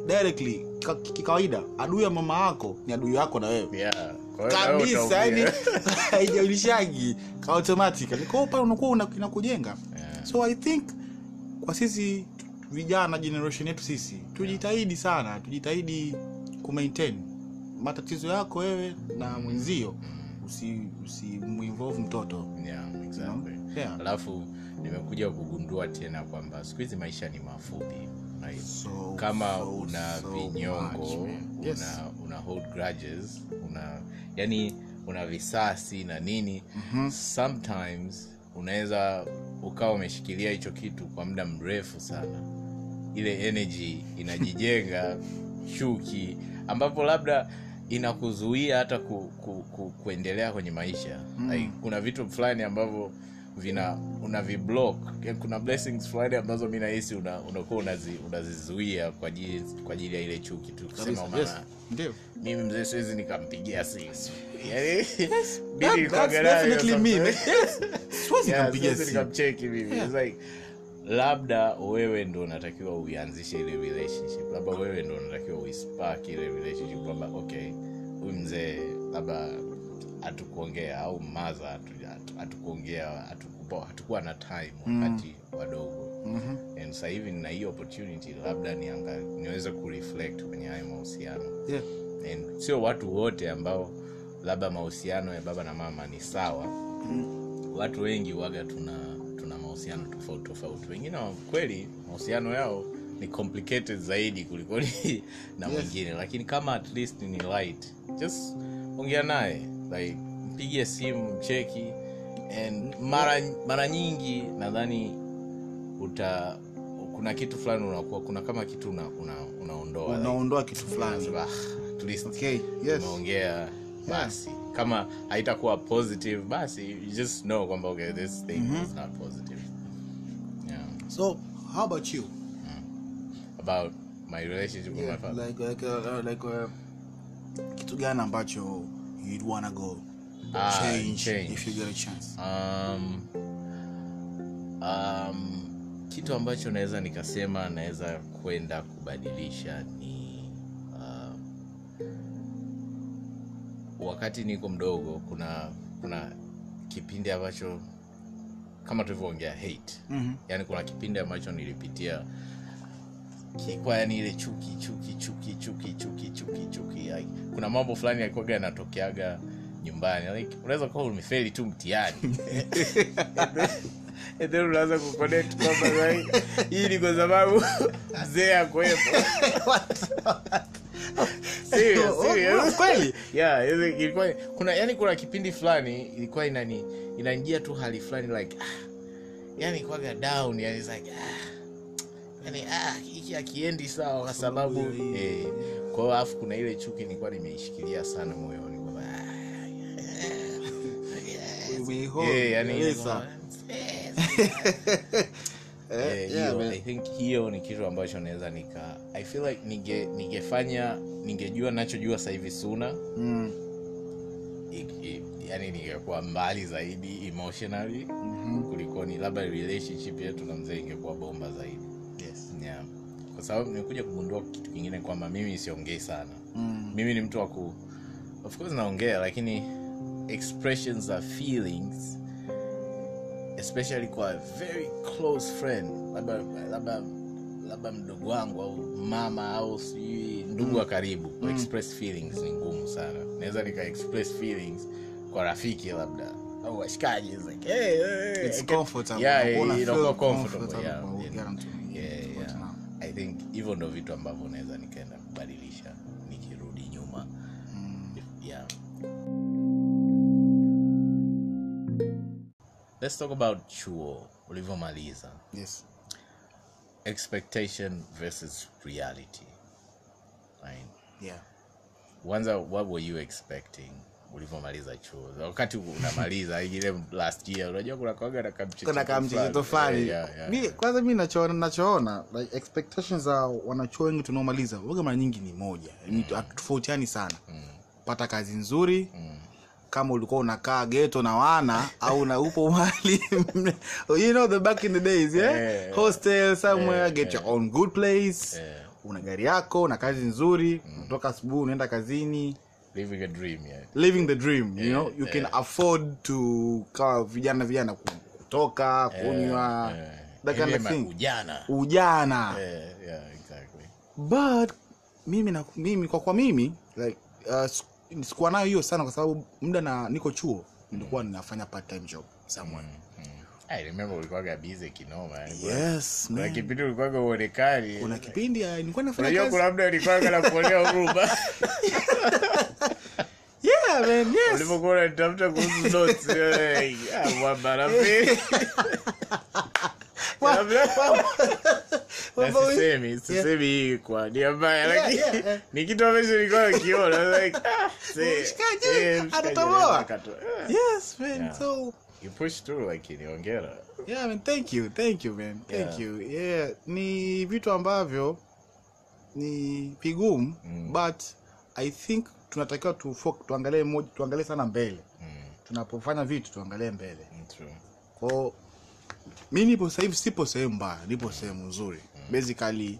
[SPEAKER 2] directly kikawaida adui ya mama yako ni adui yako na wewe.
[SPEAKER 1] Yeah.
[SPEAKER 2] Kabisa yani *laughs* *laughs* haijaulishagi automatically kwa pale unakuwa una- inakujenga.
[SPEAKER 1] Yeah.
[SPEAKER 2] so i think kwa sisi vijana generation yetu sisi tujitahidi sana tujitahidi kumaintain matatizo yako wewe na mwenzio. Usi usimuinvolve mtoto.
[SPEAKER 1] Yeah, exactly.
[SPEAKER 2] Yeah.
[SPEAKER 1] alafu nimekuja kugundua tena kwamba siku hizi maisha ni mafupi
[SPEAKER 2] So,
[SPEAKER 1] kama
[SPEAKER 2] so,
[SPEAKER 1] una
[SPEAKER 2] so
[SPEAKER 1] vinyongo
[SPEAKER 2] much. Yes.
[SPEAKER 1] una, una hold grudges una yani una visasi na nini
[SPEAKER 2] Mhm.
[SPEAKER 1] sometimes unaweza ukawa umeshikilia hicho kitu kwa muda mrefu sana ile energy inajijenga *laughs* chuki ambapo labda inakuzuia hata ku, ku, ku, kuendelea kwenye maisha mm. like, kuna vitu fulani ambavyo vina una viblock. Kuna blessings fulani ambazo mi nahisi unakuwa una unazizuia kwa ajili kwa ajili ya ile chuki tu. Kusema
[SPEAKER 2] yes. Ndio.
[SPEAKER 1] mimi mzee siwezi nikampigia simu. *laughs* Nikamcheki mimi. Like labda wewe ndo unatakiwa uianzishe ile relationship. Labda wewe ndo unatakiwa uispak ile relationship. Kwamba okay huyu mzee labda hatukuongea au maza hatu- hatu- hatukuongea hatukuwa na time wakati wadogo
[SPEAKER 2] Mhm.
[SPEAKER 1] and sasa hivi nina hii opportunity labda nianga, niweze kureflect kwenye hayo mahusiano.
[SPEAKER 2] Yeah.
[SPEAKER 1] and sio watu wote ambao labda mahusiano ya baba na mama ni sawa. Watu wengi waga tuna tuna mahusiano tofauti tofauti. Wengine kweli mahusiano yao ni complicated zaidi kuliko na *laughs* na
[SPEAKER 2] Yes.
[SPEAKER 1] lakini kama at least ni light just ongea naye. Like mpigie simu cheki and mara mara nyingi nadhani uta kuna kitu fulani unakuwa kuna kama kitu una, una, unaondoa like,
[SPEAKER 2] kitu fulani.
[SPEAKER 1] "Ah,
[SPEAKER 2] okay yes.
[SPEAKER 1] umeongea basi. Kama haitakuwa positive basi you just know kwamba okay this thing is not positive. Yeah.
[SPEAKER 2] so how about you?
[SPEAKER 1] About my relationship with my father.
[SPEAKER 2] like like uh, like uh, kitu gani ambacho you'd wanna go
[SPEAKER 1] Ah,
[SPEAKER 2] change,
[SPEAKER 1] change.
[SPEAKER 2] if you get a chance
[SPEAKER 1] um, um, kitu ambacho naweza nikasema naweza kwenda kubadilisha ni uh, wakati niko mdogo kuna kuna kipindi ambacho kama tulivyoongea hate
[SPEAKER 2] Mhm.
[SPEAKER 1] yani kuna kipindi ambacho nilipitia kikwa yani ile chuki chuki chuki chuki chuki chuki chuki kuna mambo fulani yalikuwaga yanatokeaga nyumbani. Like, unaweza kuwa umefeli tu mtihani. *laughs* And then unaanza kuconnect kwamba hii ni kwa sababu *laughs* mzee akwepo *laughs* Serious, serious.
[SPEAKER 2] kweli?
[SPEAKER 1] Yeah ilikuwa kuna yani kuna kipindi fulani ilikuwa inani inanjia tu hali fulani like ah, yani kwaga down yani like ah, yani ah hiki akiendi sawa kwa sababu eh, kwao alafu kuna ile chuki nilikuwa nimeishikilia sana moyoni *laughs* i think hiyo ni kitu ambacho naweza nika i feel like ninge ningefanya ningejua nachojua hivi suna
[SPEAKER 2] Mm.
[SPEAKER 1] i- i- yani ningekuwa mbali zaidi emotionally mm-hmm. kulikoni labda relationship yetu na mzee ingekuwa bomba zaidi
[SPEAKER 2] Yes.
[SPEAKER 1] yeah. kwa sababu nimekuja kugundua kitu kingine kwamba mimi siongei sana
[SPEAKER 2] Mm.
[SPEAKER 1] mimi ni mtu wa ku of course naongea lakini expressions of feelings especially kwa a very close friend labda labda labda mdogo wangu au mama au sijui ndugu wa karibu mm. express feelings ni ngumu sana naweza nika express feelings kwa rafiki labda au washikaji like, hey, hey,
[SPEAKER 2] It's comfortable.
[SPEAKER 1] yeah, inakuwa
[SPEAKER 2] feel
[SPEAKER 1] comfortable,
[SPEAKER 2] comfortable
[SPEAKER 1] yeah, yeah. Yeah, yeah. I think hivyo ndo vitu ambavyo naweza nikaenda let's talk about chuo ulivyomaliza
[SPEAKER 2] Yes.
[SPEAKER 1] expectation versus reality right?
[SPEAKER 2] Yeah.
[SPEAKER 1] kwanza what were you expecting ulivyomaliza chuo wakati unamaliza ile last year unajua kuna kwaga na kamchecheto fulani.
[SPEAKER 2] kwanza mi nachoona nachoona like expectations za wanachuo wengi tunaomaliza waga mara nyingi ni moja mm. tofautiani sana pata kazi nzuri
[SPEAKER 1] Mm.
[SPEAKER 2] Kama ulikuwa unakaa geto na wana au na upo mali you know the back in the days yeah?
[SPEAKER 1] Yeah.
[SPEAKER 2] hostel somewhere
[SPEAKER 1] Yeah,
[SPEAKER 2] get
[SPEAKER 1] yeah.
[SPEAKER 2] your own good place
[SPEAKER 1] Yeah.
[SPEAKER 2] una gari yako na kazi nzuri unatoka asubuhi unaenda kazini
[SPEAKER 1] living a dream yeah.
[SPEAKER 2] living the dream you know you can afford to kama vijana vijana kutoka kunywa
[SPEAKER 1] Yeah.
[SPEAKER 2] that kind of thing
[SPEAKER 1] ujana
[SPEAKER 2] ujana
[SPEAKER 1] yeah, yeah, exactly
[SPEAKER 2] but mimi na mimi kwa kwa mimi like uh, sikuwa nayo hiyo sana kwa sababu muda na niko chuo nilikuwa ninafanya part time job somewhere.
[SPEAKER 1] I remember ulikuwaga busy kinoma
[SPEAKER 2] yes
[SPEAKER 1] kuna kipindi ulikuwaga uonekani
[SPEAKER 2] kuna kipindi uh, nilikuwa nafanya
[SPEAKER 1] unajua
[SPEAKER 2] kazi.
[SPEAKER 1] kuna mda ulikuwaga na kuonea huruma. *laughs*
[SPEAKER 2] Yeah man yes.
[SPEAKER 1] Ulipokuwa unanitafuta kuhusu notes eh, ah, mwamba, rafiki. *laughs* sisemi hii kwa nia mbaya lakini
[SPEAKER 2] yeah, yeah.
[SPEAKER 1] ni kitu ambacho nilikuwa nakiona I was like, see,
[SPEAKER 2] Mshikaji,
[SPEAKER 1] mshikaji
[SPEAKER 2] anatoboa.
[SPEAKER 1] anaweza akatoa.
[SPEAKER 2] Yes man
[SPEAKER 1] Yeah.
[SPEAKER 2] so
[SPEAKER 1] you push through lakini ongera
[SPEAKER 2] yeah man thank you thank you man thank
[SPEAKER 1] Yeah.
[SPEAKER 2] you yeah ni vitu ambavyo ni vigumu
[SPEAKER 1] Mm.
[SPEAKER 2] but i think tunatakiwa tu, tuangalie moja tuangalie sana mbele
[SPEAKER 1] Mm,
[SPEAKER 2] tunapofanya vitu tuangalie mbele
[SPEAKER 1] mm, true.
[SPEAKER 2] kwao mi nipo sasa hivi sipo sehemu mbaya nipo sehemu nzuri. Basically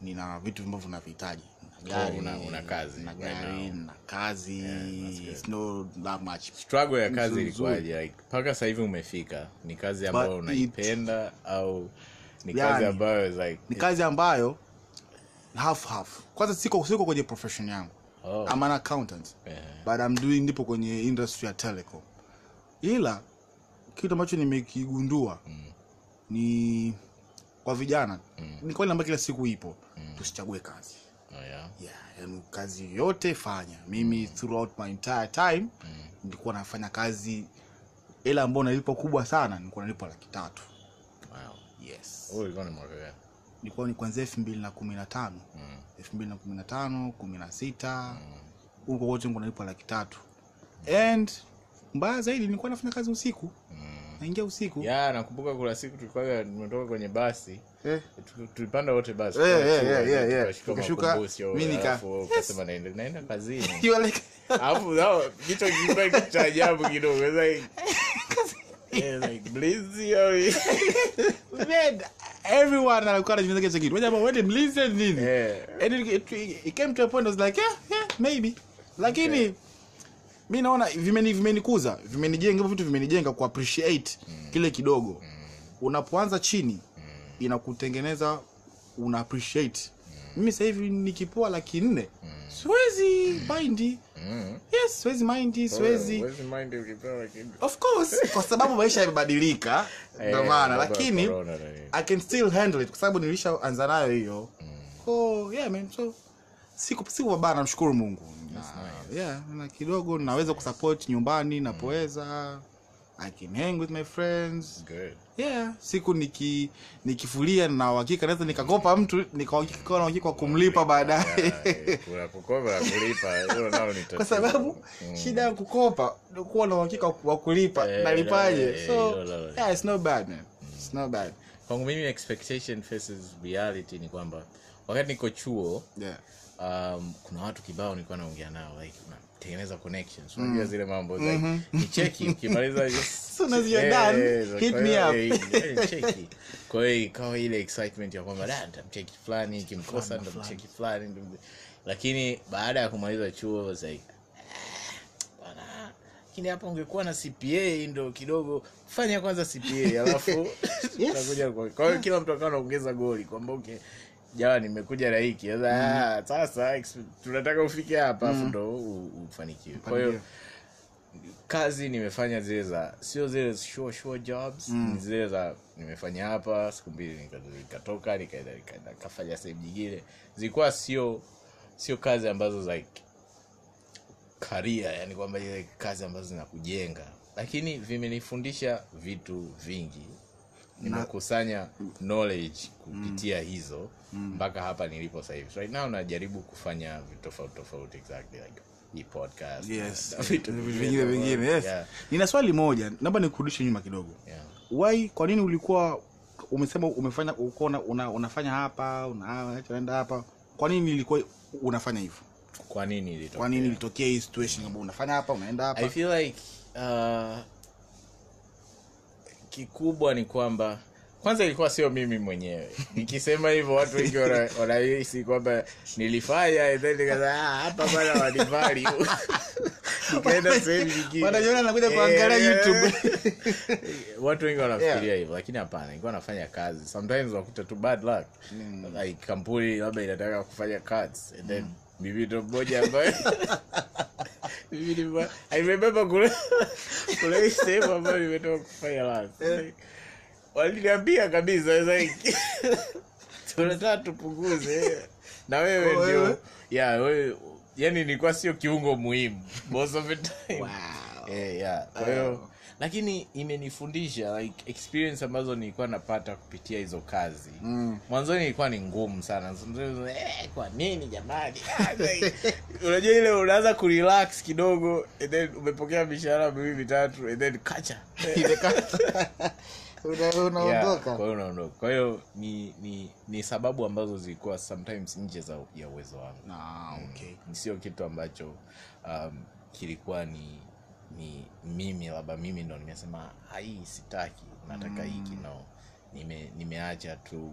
[SPEAKER 2] nina vitu ambavyo navihitaji.
[SPEAKER 1] Oh,
[SPEAKER 2] gari,
[SPEAKER 1] una- una kazi.
[SPEAKER 2] na gari
[SPEAKER 1] now.
[SPEAKER 2] na kazi.
[SPEAKER 1] That's
[SPEAKER 2] it's not that much.
[SPEAKER 1] Struggle ya kazi ilikuwaje? like mpaka sasa hivi umefika. Ni kazi ambayo unaipenda au ni
[SPEAKER 2] Yani,
[SPEAKER 1] kazi ambayo like
[SPEAKER 2] ni kazi ambayo half half. Kwanza siko siko kwenye profession yangu.
[SPEAKER 1] Oh,
[SPEAKER 2] I'm an accountant.
[SPEAKER 1] Yeah.
[SPEAKER 2] but I'm doing nipo kwenye industry ya telecom. Ila kitu ambacho nimekigundua
[SPEAKER 1] Mm.
[SPEAKER 2] ni kwa vijana.
[SPEAKER 1] Mm.
[SPEAKER 2] ni kweli ambayo kila siku ipo. Tusichague kazi.
[SPEAKER 1] Oh, yeah.
[SPEAKER 2] yeah, yani kazi yoyote fanya. Mimi throughout my entire time nilikuwa nafanya kazi ila ambayo nalipo kubwa sana nilikuwa nalipo laki tatu.
[SPEAKER 1] Wow.
[SPEAKER 2] yes.
[SPEAKER 1] Oh, ni
[SPEAKER 2] nilikuwa ni kwanzia elfu mbili na kumi na tano.
[SPEAKER 1] Mm,
[SPEAKER 2] elfu mbili na kumi na tano kumi na sita.
[SPEAKER 1] Mm.
[SPEAKER 2] huko wote nilikuwa nalipo laki tatu. And mbaya zaidi nilikuwa nafanya kazi usiku
[SPEAKER 1] Mm.
[SPEAKER 2] naingia usiku
[SPEAKER 1] ya nakumbuka kuna siku tulikuwa tumetoka kwenye basi
[SPEAKER 2] eh.
[SPEAKER 1] Tulipanda wote basi
[SPEAKER 2] Eh,
[SPEAKER 1] tukashuka
[SPEAKER 2] nika-
[SPEAKER 1] naenda naenda kazini *laughs*
[SPEAKER 2] You are like,
[SPEAKER 1] alafu nao kichwa kilikuwa cha ajabu kidogo like *laughs* like blizi au *laughs*
[SPEAKER 2] everyone alikuwa anajiuliza kitu kitu. Wajama, wewe ni nini?
[SPEAKER 1] yeah.
[SPEAKER 2] And it, it, it came to a point I was like, yeah, yeah, maybe. Lakini
[SPEAKER 1] Okay.
[SPEAKER 2] Mi naona vimeni vimenikuza, vimenijenga hivyo vitu vimenijenga ku appreciate kile kidogo. Unapoanza chini inakutengeneza una appreciate. Mimi sasa hivi nikipoa laki nne siwezi mind.
[SPEAKER 1] Mm.
[SPEAKER 2] Yes, siwezi mind, siwezi of course kwa sababu maisha yamebadilika *laughs* ndio
[SPEAKER 1] Eh,
[SPEAKER 2] maana.
[SPEAKER 1] mambo ya
[SPEAKER 2] lakini
[SPEAKER 1] corona
[SPEAKER 2] i can still handle it kwa sababu nilishaanza nayo hiyo. Oh, yeah man so siku siku namshukuru mungu na, yeah na kidogo naweza kusupport nyumbani napoweza i can hang with my friends.
[SPEAKER 1] Good.
[SPEAKER 2] yeah siku niki nikifulia na uhakika naweza nikakopa mtu nikauhakika na uhakika wa kumlipa baadaye.
[SPEAKER 1] Yeah, eh, kuna kukopa na kulipa hilo nalo ni *laughs*
[SPEAKER 2] kwa
[SPEAKER 1] tatizo.
[SPEAKER 2] sababu shida ya kukopa kuwa na uhakika wa kulipa
[SPEAKER 1] hey,
[SPEAKER 2] nalipaje?
[SPEAKER 1] eh,
[SPEAKER 2] so
[SPEAKER 1] hey,
[SPEAKER 2] yeah it's not bad man. It's not bad.
[SPEAKER 1] Kwangu mimi expectation versus reality ni kwamba wakati niko chuo
[SPEAKER 2] yeah
[SPEAKER 1] um, kuna watu kibao nilikuwa naongea nao like unatengeneza connections unajua zile mambo like ni cheki ukimaliza just-
[SPEAKER 2] Soon as you're done, hit me up.
[SPEAKER 1] cheki. Kwa hiyo ikawa ile excitement ya kwamba da nitamcheki fulani kimkosa
[SPEAKER 2] Fulani,
[SPEAKER 1] nitamcheki fulani. lakini baada ya kumaliza chuo was like "Ah, bwana. Lakini hapa ungekuwa na cpa ndo kidogo fanya kwanza cpa alafu *laughs* yes. kwa kwa hiyo kila mtu akawa anaongeza goli kwamba okay jawa nimekuja na hiki. Sasa ah, sasa tunataka ufike hapa afu ndo ufanikiwe. Kwa hiyo kazi nimefanya zile za sio zile sure, sure jobs mm. zile za nimefanya hapa siku mbili nika- nikatoka nikaenda nikaenda kafanya sehemu nyingine. Zilikuwa sio sio kazi ambazo like karia yani kwamba ile kazi ambazo zinakujenga. Lakini vimenifundisha vitu vingi nimekusanya knowledge kupitia hizo mpaka hapa nilipo sasa hivi. So right now najaribu kufanya vitu tofauti tofauti exactly like
[SPEAKER 2] vingine vingine nina swali moja naomba nikurudishe nyuma kidogo.
[SPEAKER 1] Yeah.
[SPEAKER 2] why kwa nini ulikuwa umesema umefanya ulikuwa una, una, unafanya hapa una- unaenda hapa. Kwa nini ilikuwa unafanya hivyo?
[SPEAKER 1] Kwa nini ilitokea?
[SPEAKER 2] kwa nini ilitokea hii situation? Kwamba unafanya hapa unaenda hapa?
[SPEAKER 1] I feel like uh, kikubwa ni kwamba kwanza ilikuwa sio mimi mwenyewe. Nikisema hivyo watu wengi wana- wanahisi kwamba nilifanya then nikasema, "Ah, hapa bana wanivali *laughs* nikaenda sehemu nyingine.
[SPEAKER 2] Kuangalia
[SPEAKER 1] Eh,
[SPEAKER 2] YouTube. *laughs*
[SPEAKER 1] watu wengi wanafikiria hivyo lakini hapana nilikuwa nafanya kazi. Sometimes wakuta tu bad luck. Like kampuni labda inataka kufanya cuts and then mimi ndo mmoja mmoja- *laughs* I remember kule *laughs* kule sehemu ambayo nimetoka kufanya last. Waliniambia kabisa like *laughs* tunataka tupunguze. Na wewe
[SPEAKER 2] Oh,
[SPEAKER 1] ndio ya wewe yani nilikuwa sio kiungo muhimu most of the time.
[SPEAKER 2] Wow.
[SPEAKER 1] Eh, yeah. kwa hiyo lakini imenifundisha like experience ambazo nilikuwa napata kupitia hizo kazi.
[SPEAKER 2] Mm.
[SPEAKER 1] mwanzoni ilikuwa ni ngumu sana. Eh, kwa nini jamani? *laughs* Unajua ile unaanza kurelax kidogo and then umepokea mishahara miwili mitatu and then kacha. *laughs* *laughs*
[SPEAKER 2] Una-
[SPEAKER 1] Yeah,
[SPEAKER 2] unaondoka
[SPEAKER 1] kwa hiyo unaondoka. Kwa hiyo ni, ni ni sababu ambazo zilikuwa sometimes nje za ya uwezo wangu.
[SPEAKER 2] Ah, okay.
[SPEAKER 1] mm, sio kitu ambacho um, kilikuwa ni ni mimi labda mimi ndo nimesema "Ah, hii sitaki nataka hiki. No. Nime nimeacha tu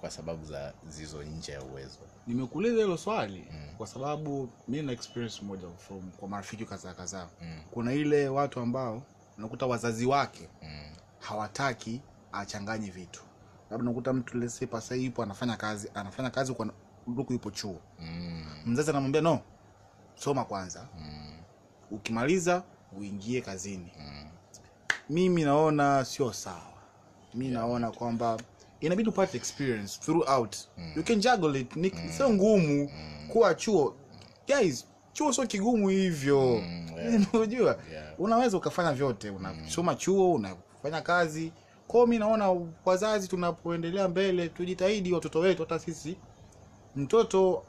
[SPEAKER 1] kwa sababu za zizo nje ya uwezo.
[SPEAKER 2] Nimekuuliza hilo swali kwa sababu mi na experience moja from kwa marafiki kadhaa kadhaa
[SPEAKER 1] Mm.
[SPEAKER 2] kuna ile watu ambao unakuta wazazi wake
[SPEAKER 1] mm.
[SPEAKER 2] hawataki achanganye vitu. Labda unakuta mtu lese pasa ipo anafanya kazi anafanya kazi kwa nduku yupo chuo.
[SPEAKER 1] Mm.
[SPEAKER 2] mzazi anamwambia no soma kwanza.
[SPEAKER 1] Mm.
[SPEAKER 2] ukimaliza uingie kazini.
[SPEAKER 1] Mm.
[SPEAKER 2] mimi naona sio sawa. Mi naona kwamba inabidi upate experience throughout. You can juggle it. Ni sio ngumu kuwa chuo. Guys chuo sio kigumu hivyo.
[SPEAKER 1] Mm, *laughs* yeah.
[SPEAKER 2] unajua?
[SPEAKER 1] Yeah.
[SPEAKER 2] unaweza ukafanya vyote. Unasoma chuo unafanya kazi. Kwao mi naona wazazi tunapoendelea mbele tujitahidi watoto wetu hata sisi. Mtoto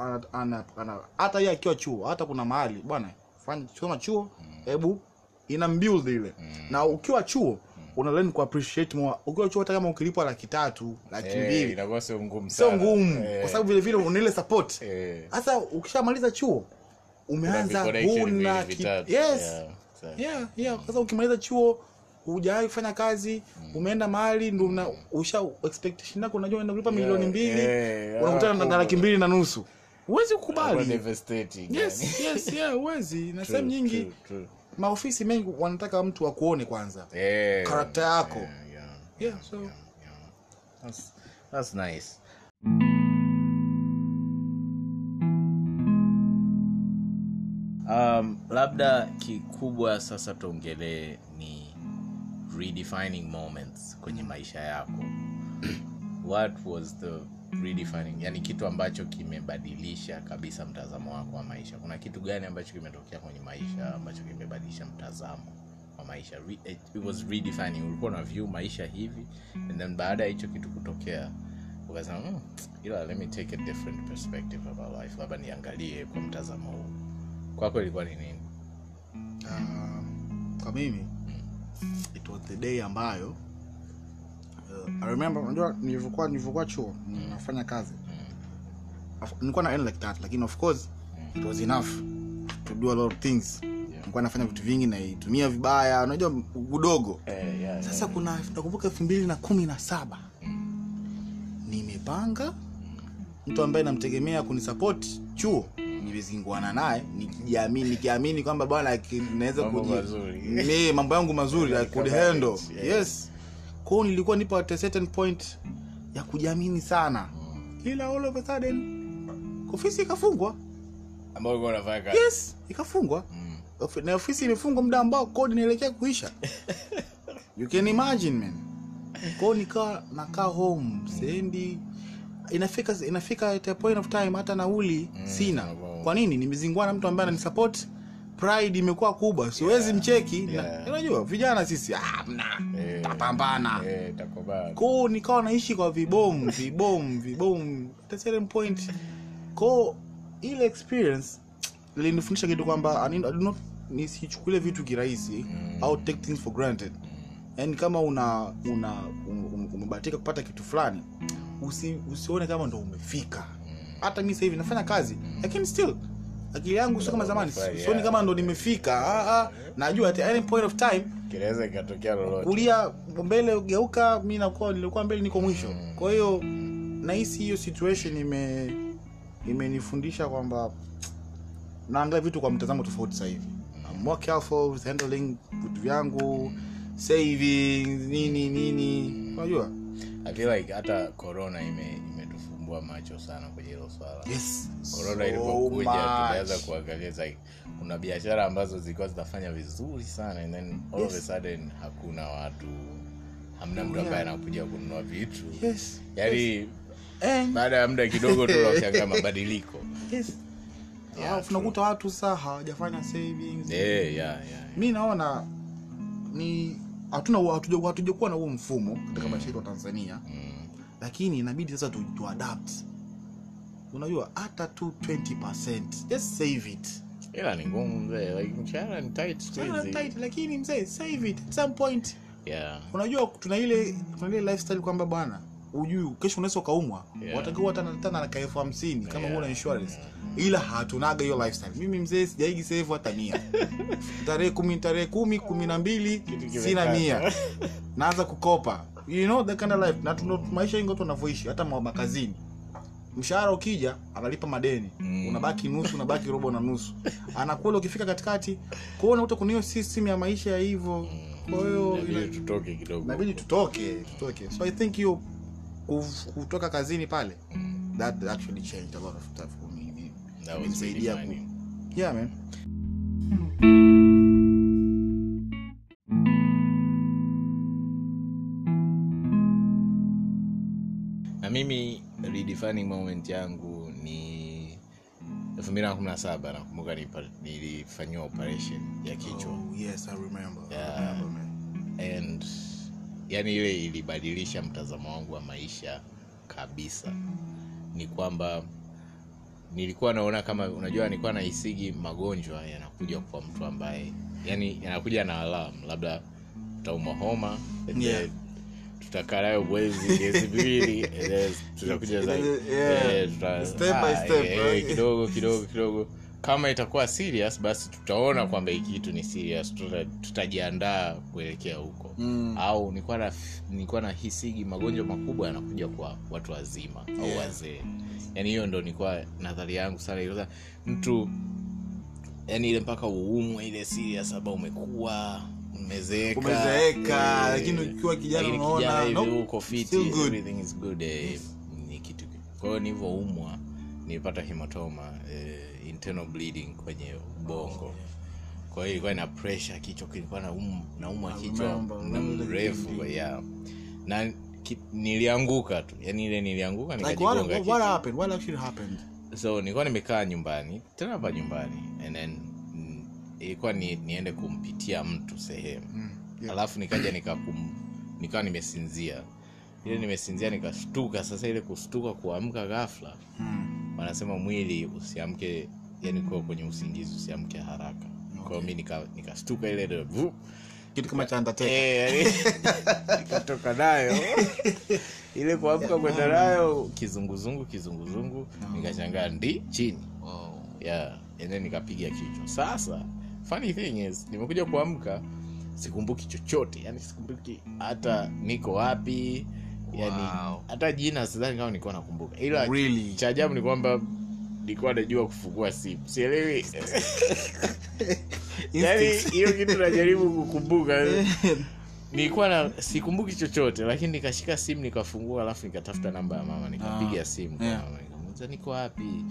[SPEAKER 2] hata yeye akiwa chuo hata kuna mahali bwana fanya soma chuo hebu ina mbuild ile. Na ukiwa chuo una learn ku appreciate more. Ukiwa chuo hata kama ukilipwa laki tatu laki
[SPEAKER 1] Eh,
[SPEAKER 2] mbili
[SPEAKER 1] inakuwa sio ngumu
[SPEAKER 2] sio ngumu.
[SPEAKER 1] Hey.
[SPEAKER 2] kwa sababu vile vile una ile support. Sasa hey. ukishamaliza chuo umeanza huna ki- yes.
[SPEAKER 1] Yeah,
[SPEAKER 2] yeah, yeah. Sasa ukimaliza chuo hujawahi kufanya kazi umeenda mahali ndo una usha expectation yako unajua unaenda kulipa milioni mbili
[SPEAKER 1] yeah,
[SPEAKER 2] unakutana na- na laki mbili na nusu. Huwezi kukubali. Yes yes yeah huwezi. Na *laughs* sehemu nyingi
[SPEAKER 1] true, true.
[SPEAKER 2] Maofisi mengi wanataka mtu wakuone kwanza
[SPEAKER 1] Yeah,
[SPEAKER 2] karakta yako.
[SPEAKER 1] yeah, yeah,
[SPEAKER 2] Yeah, so-
[SPEAKER 1] yeah. That's, that's nice um, labda kikubwa sasa tuongelee ni redefining moments kwenye maisha yako *clears throat* what was the redefining. Yani kitu ambacho kimebadilisha kabisa mtazamo wako wa maisha. Kuna kitu gani ambacho kimetokea kwenye maisha ambacho kimebadilisha mtazamo wa maisha? Re, it, was redefining. Ulikuwa na view maisha hivi and then baada ya hicho kitu kutokea ukasema mm, ila let me take a different perspective about life. Labda niangalie kwa mtazamo huu. Kwako ilikuwa ni nini?
[SPEAKER 2] Um, kwa mimi it was the day ambayo I remember unajua nilivyokuwa nilivyokuwa chuo nafanya kazi. Nilikuwa na earn like that lakini of course it was enough to do a lot of things. Nilikuwa nafanya vitu vingi naitumia vibaya unajua udogo.
[SPEAKER 1] Eh, yeah,
[SPEAKER 2] sasa kuna nakumbuka elfu mbili na kumi na saba. Nimepanga mtu ambaye namtegemea kunisapoti chuo nimezinguana naye nikiamini nikiamini kwamba bwana naweza *laughs*
[SPEAKER 1] Mambo
[SPEAKER 2] yangu mazuri I could
[SPEAKER 1] Cover
[SPEAKER 2] kwao nilikuwa nipo at a certain point ya kujiamini sana. Ila all of a sudden ofisi ikafungwa. Yes ikafungwa.
[SPEAKER 1] Mm.
[SPEAKER 2] Na ofisi imefungwa muda ambao kodi inaelekea kuisha. *laughs* You can imagine man. Kwao nikawa nakaa home seendi inafika inafika at a point of time hata nauli sina. kwa nini? Nimezingua na mtu ambaye ananisupport pride imekuwa kubwa. Siwezi mcheki.
[SPEAKER 1] Yeah.
[SPEAKER 2] unajua vijana sisi ah, mna
[SPEAKER 1] Eh.
[SPEAKER 2] tapambana
[SPEAKER 1] Eh, takubali.
[SPEAKER 2] nikawa naishi kwa vibomu vibomu vibomu. Point. Ko ile experience ilinifundisha kitu kwamba nisichukulie vitu kirahisi au take things for granted. Yaani kama una una um- um- umebahatika kupata kitu fulani usi, usione kama ndo umefika. Hata mi hivi nafanya kazi lakini still akili yangu sio kama zamani. Sioni kama ndo nimefika. Ah, ah, najua at any point of time
[SPEAKER 1] kinaweza ikatokea lolote.
[SPEAKER 2] kulia mbele geuka mi nakuwa nilikuwa mbele niko mwisho. Kwa hiyo nahisi hiyo situation ime imenifundisha kwamba naangalia vitu kwa mtazamo tofauti sasa hivi. I'm more careful with handling vitu vyangu savings nini nini. Unajua?
[SPEAKER 1] I feel like hata corona ime imetufumbua macho sana kwenye hilo swala.
[SPEAKER 2] Yes.
[SPEAKER 1] Korona
[SPEAKER 2] so
[SPEAKER 1] ilivyokuja
[SPEAKER 2] much.
[SPEAKER 1] kuangalia like kuna biashara ambazo zilikuwa zinafanya vizuri sana and then all of a sudden hakuna watu hamna mtu ambaye anakuja kununua vitu.
[SPEAKER 2] Yes.
[SPEAKER 1] Yaani
[SPEAKER 2] yes.
[SPEAKER 1] baada ya muda kidogo tunashangaa mabadiliko.
[SPEAKER 2] Yes.
[SPEAKER 1] Yeah,
[SPEAKER 2] Alafu unakuta watu saa hawajafanya savings.
[SPEAKER 1] Yeah, yeah, yeah, yeah.
[SPEAKER 2] mi naona ni hatuna hatujakuwa na huo mfumo katika maisha yetu wa tanzania.
[SPEAKER 1] Mm.
[SPEAKER 2] Lakini inabidi sasa tu, tu adapt. Unajua hata tu 20 just save it.
[SPEAKER 1] Ila ni ngumu mzee. Like mshahara ni tight squeeze
[SPEAKER 2] tight, lakini mzee save it at some point.
[SPEAKER 1] Yeah.
[SPEAKER 2] Unajua tuna ile tuna ile lifestyle kwamba bwana ujui kesho unaweza ukaumwa.
[SPEAKER 1] Yeah.
[SPEAKER 2] watakiwa tana na kaelfu hamsini kama
[SPEAKER 1] Yeah.
[SPEAKER 2] una insurance. Ila hatunaga hiyo lifestyle. Mimi mzee sijaigi save hata mia. *laughs* Tarehe kumi tarehe kumi kumi na mbili sina mia. naanza kukopa you know the kind of life na tuno, maisha ingo tunavyoishi hata ma- makazini. Mshahara ukija analipa madeni.
[SPEAKER 1] Mm.
[SPEAKER 2] unabaki nusu unabaki robo na nusu. Anakula ukifika katikati kuona unakuta kuna hiyo system ya maisha ya hivyo kwa hiyo
[SPEAKER 1] Inabidi tutoke kidogo.
[SPEAKER 2] inabidi tutoke tutoke. So i think hiyo kutoka kazini pale
[SPEAKER 1] Mm.
[SPEAKER 2] that actually changed a lot of stuff for me.
[SPEAKER 1] That was really funny.
[SPEAKER 2] yeah man
[SPEAKER 1] mimi redefining moment yangu ni 2017 nakumbuka nilifanyiwa operation ya kichwa.
[SPEAKER 2] Oh, yes i remember. I remember man.
[SPEAKER 1] And yani ile ilibadilisha mtazamo wangu wa maisha kabisa. Ni kwamba nilikuwa naona kama unajua nilikuwa nahisigi magonjwa yanakuja kwa mtu ambaye yani yanakuja na alam labda utaumwa homa
[SPEAKER 2] Yeah.
[SPEAKER 1] Tutakaa nayo mwezi miezi miwili tutakuja
[SPEAKER 2] Yeah.
[SPEAKER 1] Tuta- kidogo kidogo kidogo. Kama itakuwa serious basi tutaona kwamba hii kitu ni serious. Tuta, tutajiandaa kuelekea huko.
[SPEAKER 2] Mm.
[SPEAKER 1] au nilikuwa na nilikuwa na hisigi magonjwa makubwa yanakuja kwa watu wazima au wazee. Yani hiyo ndo nilikuwa nadhari yangu sana. Ilikuwa mtu yani ile mpaka uumwe ile serious labda umekuwa umezeeka.
[SPEAKER 2] Umezeeka,
[SPEAKER 1] eh,
[SPEAKER 2] lakini ukiwa kijana unaona,
[SPEAKER 1] kijana hivi
[SPEAKER 2] nope,
[SPEAKER 1] uko fiti everything is good eh, ni kitu kwa hiyo nilivyoumwa nilipata hematoma eh, internal bleeding kwenye ubongo. Kwa hiyo ilikuwa ina pressure kichwa kilikuwa naum, naumwa
[SPEAKER 2] I
[SPEAKER 1] kichwa
[SPEAKER 2] na
[SPEAKER 1] mrefu yeah. na ki, nilianguka tu yani ile nilianguka
[SPEAKER 2] like what,
[SPEAKER 1] nikajigonga
[SPEAKER 2] what, happened? What actually happened?
[SPEAKER 1] So nilikuwa nimekaa nyumbani tena hapa nyumbani and then ilikuwa ni, niende kumpitia mtu sehemu.
[SPEAKER 2] Mm. yeah.
[SPEAKER 1] alafu nikaja nikakum nikawa nimesinzia. Ile nimesinzia nikashtuka. Sasa ile kushtuka kuamka ghafla
[SPEAKER 2] mm.
[SPEAKER 1] wanasema mwili usiamke yani kuwa kwenye usingizi usiamke haraka. Kwao mi nika- nikashtuka ile ndio. Vu,
[SPEAKER 2] kitu kama cha
[SPEAKER 1] eh, *laughs* nikatoka nayo. Ile kuamka kwenda nayo kizunguzungu kizunguzungu. Nikashangaa ndi chini.
[SPEAKER 2] Wow.
[SPEAKER 1] yeah. Ene nikapiga kichwa. Sasa funny thing is nimekuja kuamka sikumbuki chochote. Yani sikumbuki hata niko wapi. Yani
[SPEAKER 2] Wow.
[SPEAKER 1] hata jina sidhani kama nilikuwa nakumbuka. Ila
[SPEAKER 2] Really?
[SPEAKER 1] cha ajabu ni kwamba nilikuwa najua kufungua simu. Sielewi. *laughs* Yani hiyo kitu najaribu kukumbuka. *laughs* Nilikuwa na sikumbuki chochote lakini nikashika simu nikafungua alafu nikatafuta namba ya mama nikapiga
[SPEAKER 2] Ah,
[SPEAKER 1] simu.
[SPEAKER 2] Yeah.
[SPEAKER 1] nikamuuliza niko wapi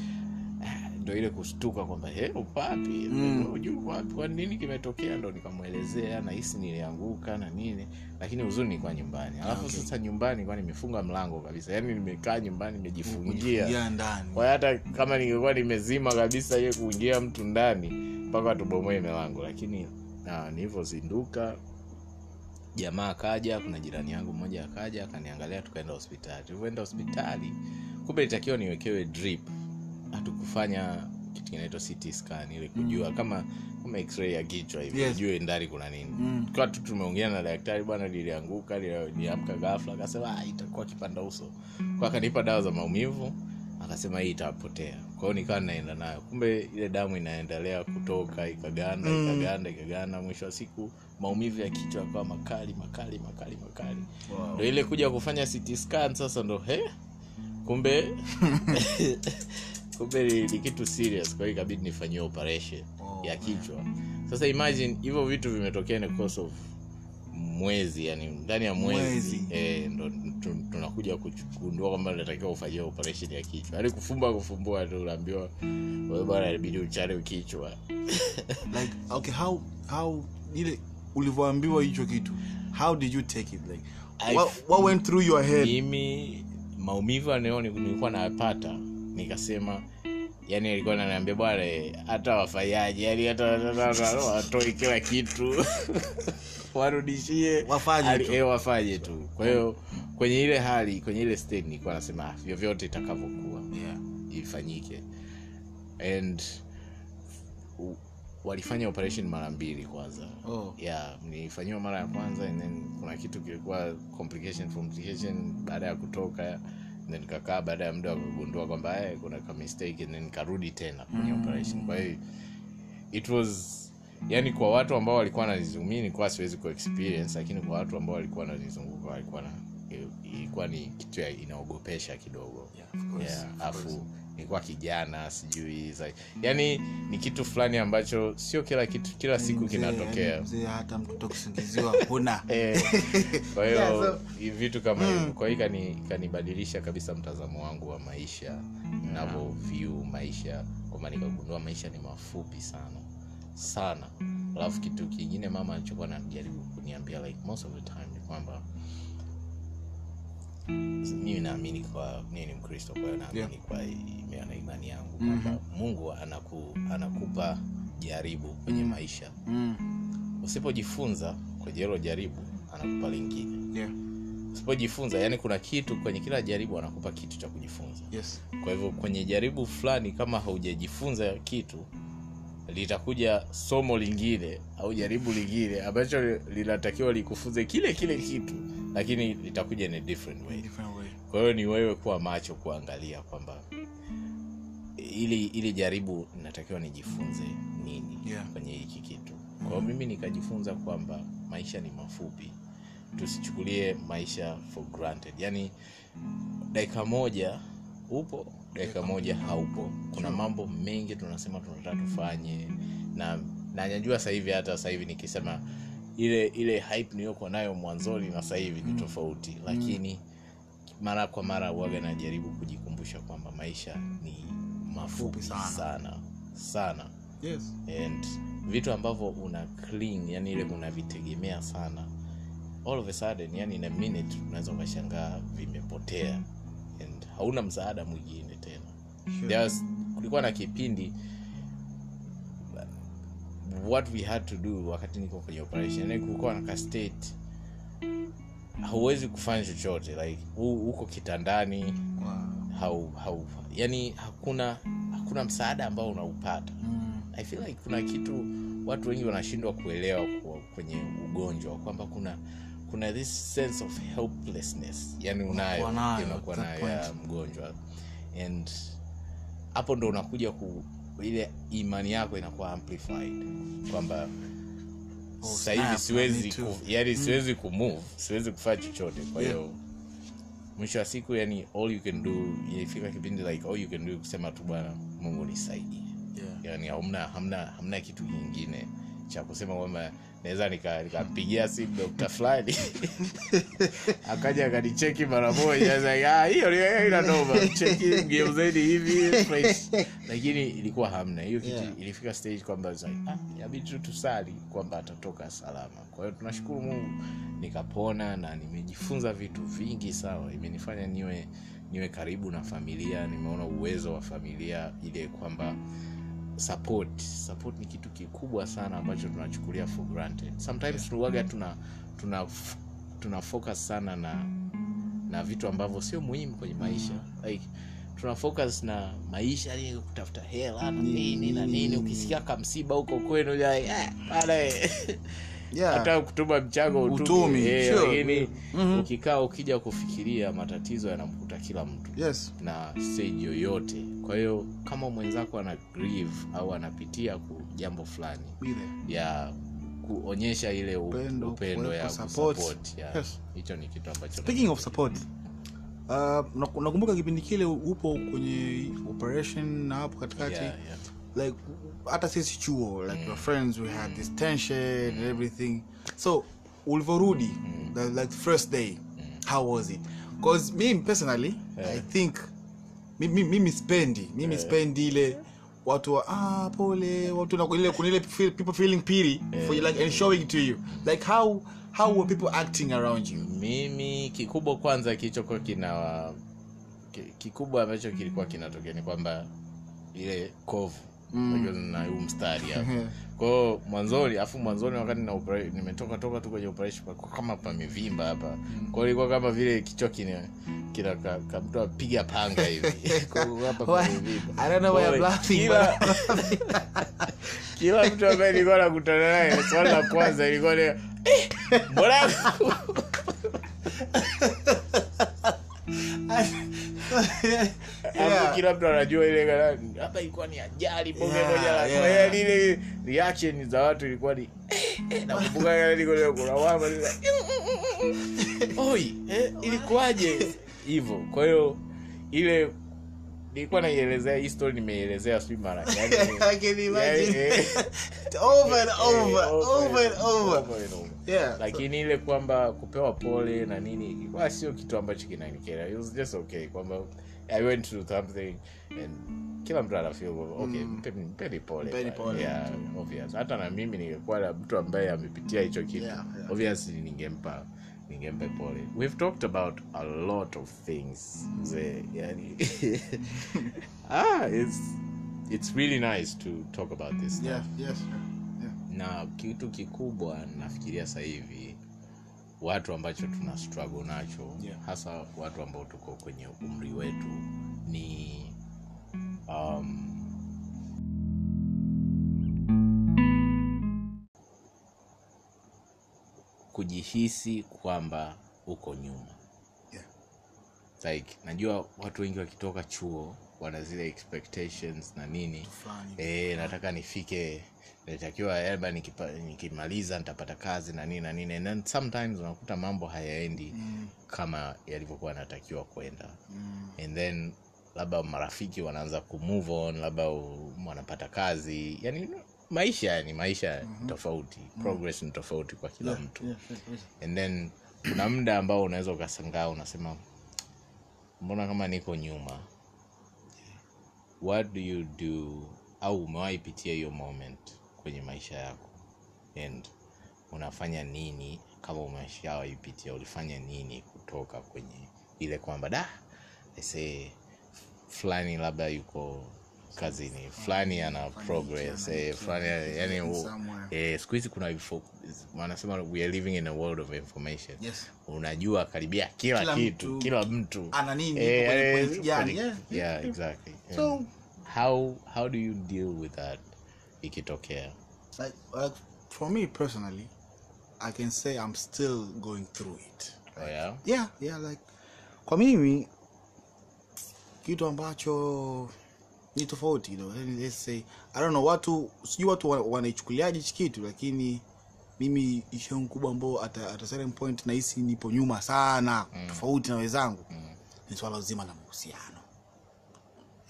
[SPEAKER 1] ndo ile kushtuka kwamba he upo wapi?
[SPEAKER 2] Mm.
[SPEAKER 1] wapi? Kwa nini kimetokea? Ndo nikamwelezea nahisi nilianguka na nini lakini uzuri nilikuwa nyumbani. Alafu
[SPEAKER 2] Okay.
[SPEAKER 1] sasa nyumbani nilikuwa nimefunga mlango kabisa. Yaani nimekaa nyumbani nimejifungia kwa hata kama ningekuwa nimezima kabisa ye kuingia mtu ndani mpaka tubomoe milango. Lakini nilivyozinduka jamaa akaja kuna jirani yangu mmoja akaja akaniangalia tukaenda hospitali. Tulivyoenda hospitali kumbe nitakiwa niwekewe drip hatukufanya kitu kinaitwa CT scan ile kujua kama kama x-ray ya kichwa hivi
[SPEAKER 2] Yes.
[SPEAKER 1] ujue ndani kuna nini
[SPEAKER 2] Mm.
[SPEAKER 1] tukawa tu tumeongea na daktari bwana lilianguka liliamka ghafla akasema "Ah, itakuwa kipanda uso kwa akanipa dawa za maumivu akasema hii itapotea kwa hiyo nikawa naenda nayo kumbe ile damu inaendelea kutoka ikaganda
[SPEAKER 2] Mm.
[SPEAKER 1] ikaganda ikaganda mwisho wa siku maumivu ya kichwa yakawa makali makali makali makali
[SPEAKER 2] Wow.
[SPEAKER 1] ndo ile kuja kufanya CT scan sasa ndo he kumbe *laughs* kumbe ni, kitu serious kwa hiyo ikabidi nifanyie operation
[SPEAKER 2] Oh,
[SPEAKER 1] ya
[SPEAKER 2] man.
[SPEAKER 1] kichwa. Sasa imagine hivyo vitu vimetokea in course of mwezi yani ndani ya mwezi,
[SPEAKER 2] Mwezi.
[SPEAKER 1] Eh, ndo tunakuja kugundua kwamba natakiwa ufanyia operation ya kichwa. Yani kufumba kufumbua tu unaambiwa wewe bwana inabidi uchane kichwa. *laughs*
[SPEAKER 2] Like okay how how ile ulivyoambiwa hicho kitu how did you take it? Like what, what went through your head?
[SPEAKER 1] mimi maumivu anayo nilikuwa nayapata nikasema yani alikuwa naniambia bwana eh, hata wafanyaji yani hata watoi kila kitu *laughs* warudishie
[SPEAKER 2] Wafanye tu.
[SPEAKER 1] eh, wafanye tu kwa hiyo kwenye ile hali kwenye ile state nilikuwa nasema "Ah, vyovyote itakavyokuwa
[SPEAKER 2] yeah.
[SPEAKER 1] ifanyike and u- walifanya operation mara mbili kwanza
[SPEAKER 2] oh.
[SPEAKER 1] yeah nilifanyiwa mara ya kwanza and then kuna kitu kilikuwa complication complication baada ya kutoka then nikakaa baada ya muda wakagundua kwamba hey, kuna ka mistake and then nikarudi tena kwenye
[SPEAKER 2] Mm.
[SPEAKER 1] operation kwa hiyo it was yani kwa watu ambao walikuwa wananizungumia nilikuwa siwezi ku experience lakini kwa watu ambao walikuwa wananizunguka walikuwa na ilikuwa ni kitu inaogopesha kidogo
[SPEAKER 2] Yeah, of course,
[SPEAKER 1] yeah,
[SPEAKER 2] of course.
[SPEAKER 1] Nilikuwa kijana sijui yani ni kitu fulani ambacho sio kila kitu kila siku kinatokea.
[SPEAKER 2] yani hata mtoto kusingiziwa huna *laughs*
[SPEAKER 1] Eh, kwa hiyo vitu kama hivyo. Kwa hiyo ikanibadilisha kabisa mtazamo wangu wa maisha navo vyu maisha. Kwamba nikagundua maisha ni mafupi sana. Sana. Alafu kitu kingine mama alichokuwa najaribu kuniambia like most of the time ni kwamba mimi naamini kwa mimi ni mkristo kwa hiyo naamini
[SPEAKER 2] Yeah.
[SPEAKER 1] kwa imeo na imani yangu
[SPEAKER 2] Mhm.
[SPEAKER 1] kwamba mungu anaku, anakupa jaribu kwenye
[SPEAKER 2] Mm.
[SPEAKER 1] maisha
[SPEAKER 2] mm.
[SPEAKER 1] usipojifunza kwenye hilo jaribu anakupa lingine
[SPEAKER 2] yeah.
[SPEAKER 1] usipojifunza yani kuna kitu kwenye kila jaribu anakupa kitu cha kujifunza
[SPEAKER 2] yes.
[SPEAKER 1] kwa hivyo kwenye jaribu fulani kama haujajifunza kitu litakuja somo lingine au jaribu lingine ambacho linatakiwa likufunze kile kile kitu lakini itakuja in a different way.
[SPEAKER 2] Different way.
[SPEAKER 1] kwa hiyo ni wewe kuwa macho kuangalia kwamba ili ili jaribu natakiwa nijifunze nini
[SPEAKER 2] Yeah.
[SPEAKER 1] kwenye hiki kitu. Kwa hiyo mimi nikajifunza kwamba maisha ni mafupi. Tusichukulie maisha for granted. Yaani dakika moja upo dakika moja haupo. Kuna mambo mengi tunasema tunataka tufanye. Na na najua sasa hivi hata sahivi hivi nikisema ile ile hype niliyokuwa nayo mwanzoni na sasa hivi ni tofauti lakini mara kwa mara uwaga najaribu kujikumbusha kwamba maisha ni mafupi
[SPEAKER 2] sana.
[SPEAKER 1] sana sana
[SPEAKER 2] yes.
[SPEAKER 1] and vitu ambavyo una cling yani ile unavitegemea sana all of a sudden yani in a minute unaweza ukashangaa vimepotea and hauna msaada mwingine tena
[SPEAKER 2] Sure.
[SPEAKER 1] Kulikuwa na kipindi what we had to do wakati niko kwenye operation yani kulikuwa na ka state hauwezi kufanya chochote like huko uko kitandani
[SPEAKER 2] Wow.
[SPEAKER 1] hau, hau yani hakuna hakuna msaada ambao unaupata
[SPEAKER 2] Mm.
[SPEAKER 1] i feel like kuna kitu watu wengi wanashindwa kuelewa kwenye ugonjwa kwamba kuna kuna this sense of helplessness yani unayo
[SPEAKER 2] Unakuwa nayo
[SPEAKER 1] ya mgonjwa and hapo ndo unakuja ku ile imani yako inakuwa amplified. Kwamba
[SPEAKER 2] Oh, sahivi
[SPEAKER 1] siwezi ku, yani siwezi kumove siwezi kufanya chochote. Kwa
[SPEAKER 2] Yeah.
[SPEAKER 1] mwisho wa siku yani all you can do ilifika kipindi like all you can do kusema tu bwana mungu nisaidie.
[SPEAKER 2] Yeah.
[SPEAKER 1] yani hamna hamna hamna kitu kingine cha kusema kwamba naweza nika- nikampigia simu dokta fulani. *laughs* Akaja akanicheki mara moja. "Ah, hiyo ni- ina noma. Cheki hivi lakini ilikuwa hamna. Hiyo kitu
[SPEAKER 2] Yeah.
[SPEAKER 1] ilifika stage kwamba ah, tu tusali kwamba atatoka salama. Kwa hiyo tunashukuru mungu nikapona na nimejifunza vitu vingi sawa. Imenifanya niwe niwe karibu na familia. Nimeona uwezo wa familia ile kwamba support. Support ni kitu kikubwa sana ambacho tunachukulia for granted. Sometimes tunawaga tuna tuna tuna focus sana na na vitu ambavyo sio muhimu kwenye maisha. Like tuna focus na maisha ni kutafuta hela na nini na nini. Ukisikia kamsiba huko kwenu eh, bana. *laughs*
[SPEAKER 2] Yeah.
[SPEAKER 1] hata kutuma mchango utumi, eh,
[SPEAKER 2] sure.
[SPEAKER 1] lakini
[SPEAKER 2] Mhm.
[SPEAKER 1] ukikaa ukija kufikiria matatizo yanamkuta kila mtu
[SPEAKER 2] Yes.
[SPEAKER 1] na stage yoyote kwa hiyo kama mwenzako ana grieve au anapitia ku jambo fulani ya kuonyesha ile
[SPEAKER 2] Upendo,
[SPEAKER 1] upendo ya
[SPEAKER 2] support.
[SPEAKER 1] kusupport, ya.
[SPEAKER 2] Yes.
[SPEAKER 1] hicho ni kitu ambacho
[SPEAKER 2] speaking of support uh, nakumbuka kipindi kile upo kwenye operation na hapo katikati
[SPEAKER 1] Yeah, yeah.
[SPEAKER 2] like hata sisi chuo like your friends we had this tension and everything. So ulivyorudi mm. like first day how was it? Because me personally yeah. i think mi- mi- mimi spendi mimi yeah. spendi ile watu wa ah pole watu na ile kunile people feeling pity for you like and showing to you. Like how how were people acting around you?
[SPEAKER 1] Mimi kikubwa kwanza kilichokuwa kina kikubwa ambacho kilikuwa kinatokea ni kwamba ile kovu Na huu mstari hapa. Kwao mwanzoni afu mwanzoni wakati na opera- nimetoka toka tu kwenye operation kama pamevimba hapa. Kwao ilikuwa kama vile kichwa kina kina ka, ka mtu apiga panga hivi. *laughs* Hapa pamevimba.
[SPEAKER 2] I don't know why
[SPEAKER 1] Kwa
[SPEAKER 2] I'm
[SPEAKER 1] hiyo
[SPEAKER 2] laughing,
[SPEAKER 1] kila *laughs* kila mtu ambaye nilikuwa nakutana naye swali la kwanza ilikuwa ni eh, mbona *laughs* Hapo kila mtu anajua ile hapa ilikuwa ni ajali bonge
[SPEAKER 2] Yeah,
[SPEAKER 1] moja la
[SPEAKER 2] yeah.
[SPEAKER 1] lile reaction za watu ilikuwa ni eh, eh, nakumbuka niko leo kuna mama oi eh, ilikuwaje hivyo kwa hiyo ile nilikuwa naielezea hii story nimeielezea sijui mara yani *laughs*
[SPEAKER 2] I can imagine.
[SPEAKER 1] yani, eh, *laughs*
[SPEAKER 2] over and over, over and over.
[SPEAKER 1] over and over
[SPEAKER 2] Yeah.
[SPEAKER 1] lakini ile kwamba kupewa pole na nini ilikuwa sio kitu ambacho kinanikera it was just okay kwamba i went through something and kila mtu anafeel okay mm, mpeni pole
[SPEAKER 2] Mpeni pole.
[SPEAKER 1] yeah, obvious hata na mimi ningekuwa na mtu ambaye amepitia hicho kitu
[SPEAKER 2] Yeah, yeah.
[SPEAKER 1] obviously ningempa ningempa pole we've talked about a lot of things mzee yani *laughs* ah it's it's really nice to talk about this stuff
[SPEAKER 2] Yeah, yes, yeah.
[SPEAKER 1] Na kitu kikubwa nafikiria sasa hivi watu ambacho tuna struggle nacho
[SPEAKER 2] Yeah.
[SPEAKER 1] hasa watu ambao tuko kwenye umri wetu ni um, kujihisi kwamba uko nyuma
[SPEAKER 2] Yeah.
[SPEAKER 1] like najua watu wengi wakitoka chuo wana zile expectations na nini e, nataka nifike natakiwa labda nikimaliza nitapata kazi na nini na nini. And then sometimes unakuta mambo hayaendi
[SPEAKER 2] Mm,
[SPEAKER 1] kama yalivyokuwa yanatakiwa kwenda.
[SPEAKER 2] Mm,
[SPEAKER 1] and then labda marafiki wanaanza kumove on labda wanapata kazi. Yani maisha ni maisha mm-hmm. tofauti. Progress ni tofauti kwa kila
[SPEAKER 2] yeah,
[SPEAKER 1] mtu.
[SPEAKER 2] yeah, yeah.
[SPEAKER 1] and then kuna muda ambao unaweza ukasangaa unasema mbona kama niko nyuma? What do you do? Au umewahi pitia hiyo moment kwenye maisha yako. And unafanya nini kama umeshawaipitia? Ulifanya nini kutoka kwenye ile kwamba da say fulani labda yuko kazini fulani ana progress eh, fulani yani eh, siku hizi kuna wanasema we are living in a world of information.
[SPEAKER 2] Yes.
[SPEAKER 1] unajua karibia kila,
[SPEAKER 2] Kila
[SPEAKER 1] kitu
[SPEAKER 2] mtu
[SPEAKER 1] kila mtu.
[SPEAKER 2] ana nini,
[SPEAKER 1] Eh, eh,
[SPEAKER 2] yeah,
[SPEAKER 1] yeah, exactly.
[SPEAKER 2] So-
[SPEAKER 1] how how do you deal with that ikitokea
[SPEAKER 2] like, like for me personally i can say i'm still going through it
[SPEAKER 1] oh, yeah?
[SPEAKER 2] yeah yeah like kwa mimi kitu ambacho ni tofauti you know, let's say i don't know watu sijui watu wanaichukuliaje hichi kitu lakini mimi ishu mkubwa ambao at, at a certain point nahisi nipo nyuma sana mm. tofauti na wenzangu mm. ni swala zima la mahusiano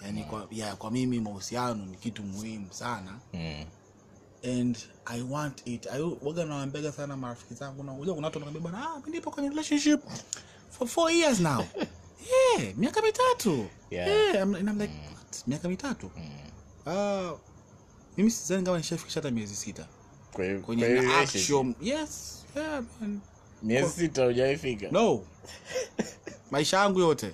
[SPEAKER 2] yani kwa, ya, kwa mimi mahusiano ni kitu muhimu sana.
[SPEAKER 1] Mm.
[SPEAKER 2] and i want it. Waga nawambiaga sana marafiki zangu nakuja kuna watu wanaambia bwana ah, nipo kwenye relationship for four years now. *laughs* Yeah, miaka mitatu.
[SPEAKER 1] Yeah.
[SPEAKER 2] yeah, I'm, and I'm like what? miaka mitatu?
[SPEAKER 1] Mm.
[SPEAKER 2] uh, mimi sizani kama nishafikisha hata miezi sita. Kwenye yes yeah, man.
[SPEAKER 1] miezi sita hujaifika.
[SPEAKER 2] No. *laughs* Maisha yangu yote.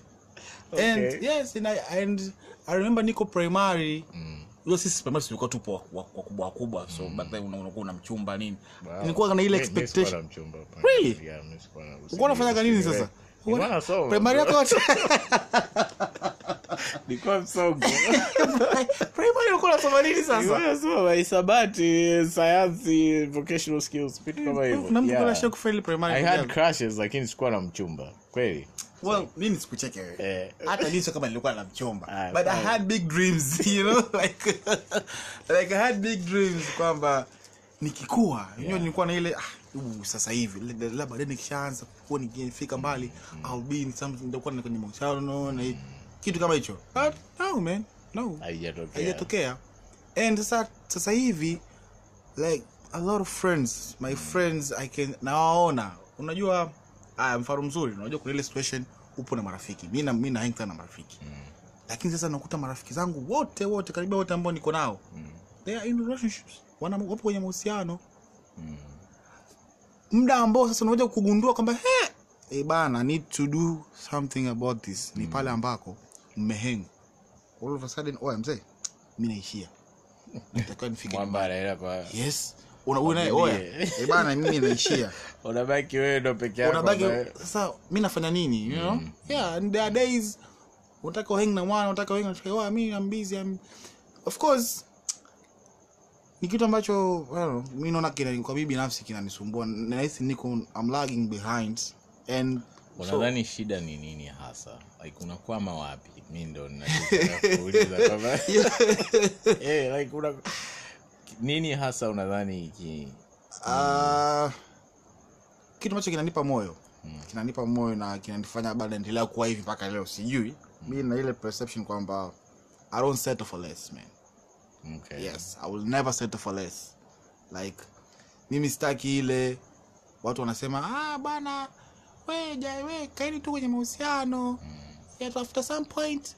[SPEAKER 2] And yes and I, and I remember niko primary.
[SPEAKER 1] Mm.
[SPEAKER 2] hiyo sisi primary tulikuwa tupo wa- wa- wakubwa wakubwa. So back then unakuwa una mchumba nini?
[SPEAKER 1] Wow.
[SPEAKER 2] nilikuwa na ile expectation. Really?
[SPEAKER 1] Yeah,
[SPEAKER 2] uko unafanyaga nini sasa? Primary yako *laughs*
[SPEAKER 1] Nilikuwa msongo. *laughs*
[SPEAKER 2] primary uko unasoma nini sasa?
[SPEAKER 1] Nasoma hisabati sayansi vocational skills vitu kama hivyo.
[SPEAKER 2] na mtu kuna shia kufeli primary
[SPEAKER 1] I had crushes lakini sikuwa na mchumba. Kweli
[SPEAKER 2] well mimi sikucheke wewe.
[SPEAKER 1] Eh.
[SPEAKER 2] hata mimi sio kama nilikuwa na mchomba
[SPEAKER 1] Ah,
[SPEAKER 2] but i had big dreams *laughs* you know like like i had big dreams kwamba nikikua yeah. nilikuwa na ile ah, uh, sasa hivi labda baadaye nikishaanza kuwa nikifika mbali I'll be in something nitakuwa na kwenye mahusiano na kitu kama hicho. But no man no.
[SPEAKER 1] Haijatokea.
[SPEAKER 2] And sasa sasa hivi like a lot of friends my friends i can nawaona. Unajua aya mfano mzuri unajua kuna ile situation upo na marafiki. Mi na mi na hang sana na marafiki. Lakini sasa nakuta marafiki zangu wote wote karibia wote ambao niko nao they are in relationships. Wana wapo kwenye mahusiano. Muda ambao sasa unakuja kugundua kwamba he e bana need to do something about this. Ni pale ambako mmeheng all of a sudden oh mzee mi naishia. *laughs* Natakiwa nifike yes eh bana mimi naishia *laughs*
[SPEAKER 1] unabaki wewe ndo peke yako
[SPEAKER 2] unabaki sasa mi nafanya nini you know? Yeah and there are days unataka uhang na mwana unataka uhang na oh, mi busy I'm... of course ni kitu ambacho mi naona kina kwa mimi binafsi kinanisumbua nahisi niko I'm lagging behind and so,
[SPEAKER 1] shida ni nini hasa? Like unakwama wapi? Mi ndo ninachotaka *laughs* kwamba *laughs* Eh, like una nini hasa unadhani ki
[SPEAKER 2] uh, kitu ambacho kinanipa moyo. Kinanipa moyo na kinanifanya bado naendelea kuwa hivi mpaka leo sijui. Mi na ile perception kwamba i don't settle for less man.
[SPEAKER 1] Okay.
[SPEAKER 2] yes i will never settle for less. Like mimi sitaki ile watu wanasema ah bana we kaeni tu kwenye mahusiano. Yet after some point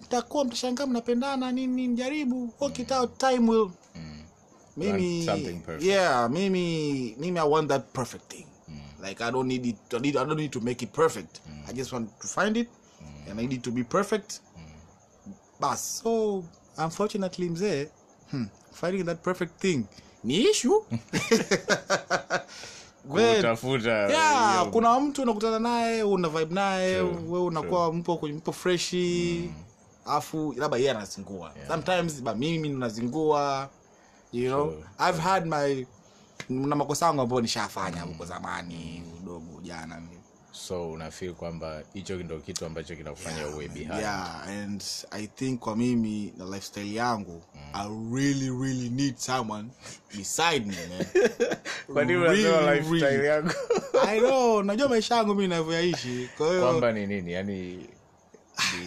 [SPEAKER 2] mtakuwa mtashangaa mnapendana nini mjaribu jaribu work it out time will
[SPEAKER 1] Mm.
[SPEAKER 2] Mimi
[SPEAKER 1] something perfect.
[SPEAKER 2] yeah mimi mimi i want that perfect thing. Like i don't need it I, need, i don't need to make it perfect. I just want to find it and i need it to be perfect. Bas so unfortunately mzee hmm, finding that perfect thing ni issue. *laughs*
[SPEAKER 1] Kutafuta
[SPEAKER 2] yeah, kuna mtu unakutana naye una vibe naye we unakuwa mpo mpo freshi afu labda yeye anazingua. Sometimes ba mimi nazingua you know
[SPEAKER 1] sure.
[SPEAKER 2] i've had my na makosa yangu ambayo nishafanya huko zamani udogo jana
[SPEAKER 1] so unafil kwamba hicho ndo kitu ambacho kinakufanya uwe behind?
[SPEAKER 2] yeah and i think kwa mimi na lifestyle yangu i really really need someone beside me *laughs*
[SPEAKER 1] kwa nini unasema lifestyle
[SPEAKER 2] really.
[SPEAKER 1] yangu? *laughs*
[SPEAKER 2] I know najua maisha yangu mimi navyoyaishi kwa hiyo
[SPEAKER 1] kwamba ni nini? Yani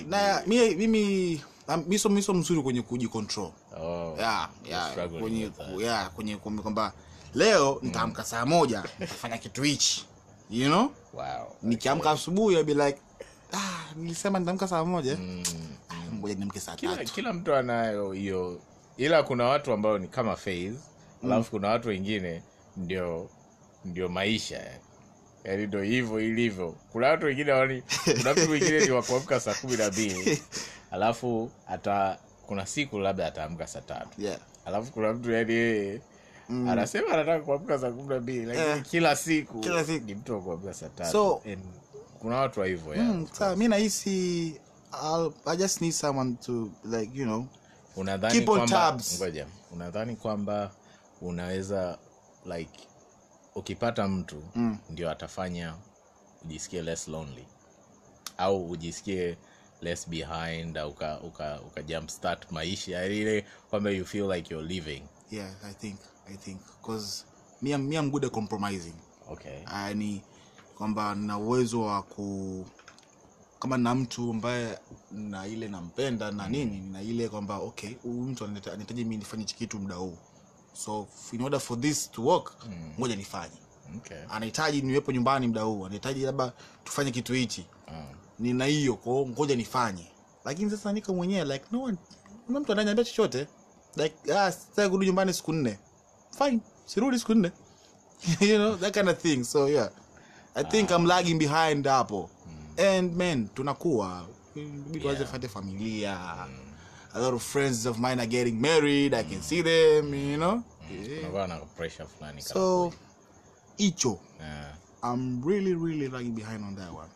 [SPEAKER 2] na mi- mimi miso miso mzuri kwenye kujicontrol
[SPEAKER 1] oh,
[SPEAKER 2] yeah, yeah, kwenye ku- yeah, kwenye kwamba- kwamba leo nitaamka saa moja nitafanya kitu hichi you know?
[SPEAKER 1] Wow.
[SPEAKER 2] Nikiamka asubuhi be like ah, nilisema nitaamka saa moja. Ah, ngoja niamke saa
[SPEAKER 1] kila,
[SPEAKER 2] tatu.
[SPEAKER 1] kila mtu anayo hiyo ila kuna watu ambao ni kama phase alafu kuna watu wengine ndio ndio maisha yani yaani ndo hivyo ilivyo. Kuna watu wengine wani kuna mtu mwingine ni wakuamka saa kumi na mbili *laughs* alafu ata kuna siku labda ataamka saa tatu
[SPEAKER 2] yeah.
[SPEAKER 1] alafu kuna mtu yani yeye anasema anataka kuamka saa kumi na mbili lakini
[SPEAKER 2] yeah.
[SPEAKER 1] kila siku
[SPEAKER 2] Kila siku.
[SPEAKER 1] ni mtu wa kuamka saa tatu
[SPEAKER 2] So-
[SPEAKER 1] And kuna watu wa hivyo
[SPEAKER 2] mm, mi nahisi i just need someone to like you know
[SPEAKER 1] unadhani kwamba ngoja unadhani kwamba unaweza like ukipata mtu
[SPEAKER 2] Mm.
[SPEAKER 1] ndio atafanya ujisikie less lonely au ujisikie less behind au uka, uka, uka jump start maisha. Yaani ile kwamba you feel like you're living.
[SPEAKER 2] Yeah i think i think. Because me, I'm- me I'm good at compromising.
[SPEAKER 1] Okay.
[SPEAKER 2] Yani kwamba nina uwezo wa ku kama na mtu ambaye na ile nampenda na nini na ile kwamba okay huyu mtu anahitaji mi nifanye hichi kitu muda huu. So in order for this to work ngoja nifanye.
[SPEAKER 1] Okay.
[SPEAKER 2] Anahitaji niwepo nyumbani muda huu anahitaji labda tufanye kitu hichi.
[SPEAKER 1] Ah,
[SPEAKER 2] nina hiyo kwao ngoja nifanye. Lakini sasa niko mwenyewe like no one kuna mtu ananiambia chochote. Like ah sasa kurudi nyumbani siku nne. Fine sirudi siku nne. *laughs* You know that kind of thing. So yeah. I think i'm lagging behind hapo. And man tunakuwa. Inabidi tuanze fate familia. A lot of friends of mine are getting married. I can see them you know? Yeah.
[SPEAKER 1] kunakuwa pressure fulani
[SPEAKER 2] so hicho.
[SPEAKER 1] Yeah.
[SPEAKER 2] i'm really really lagging behind on that one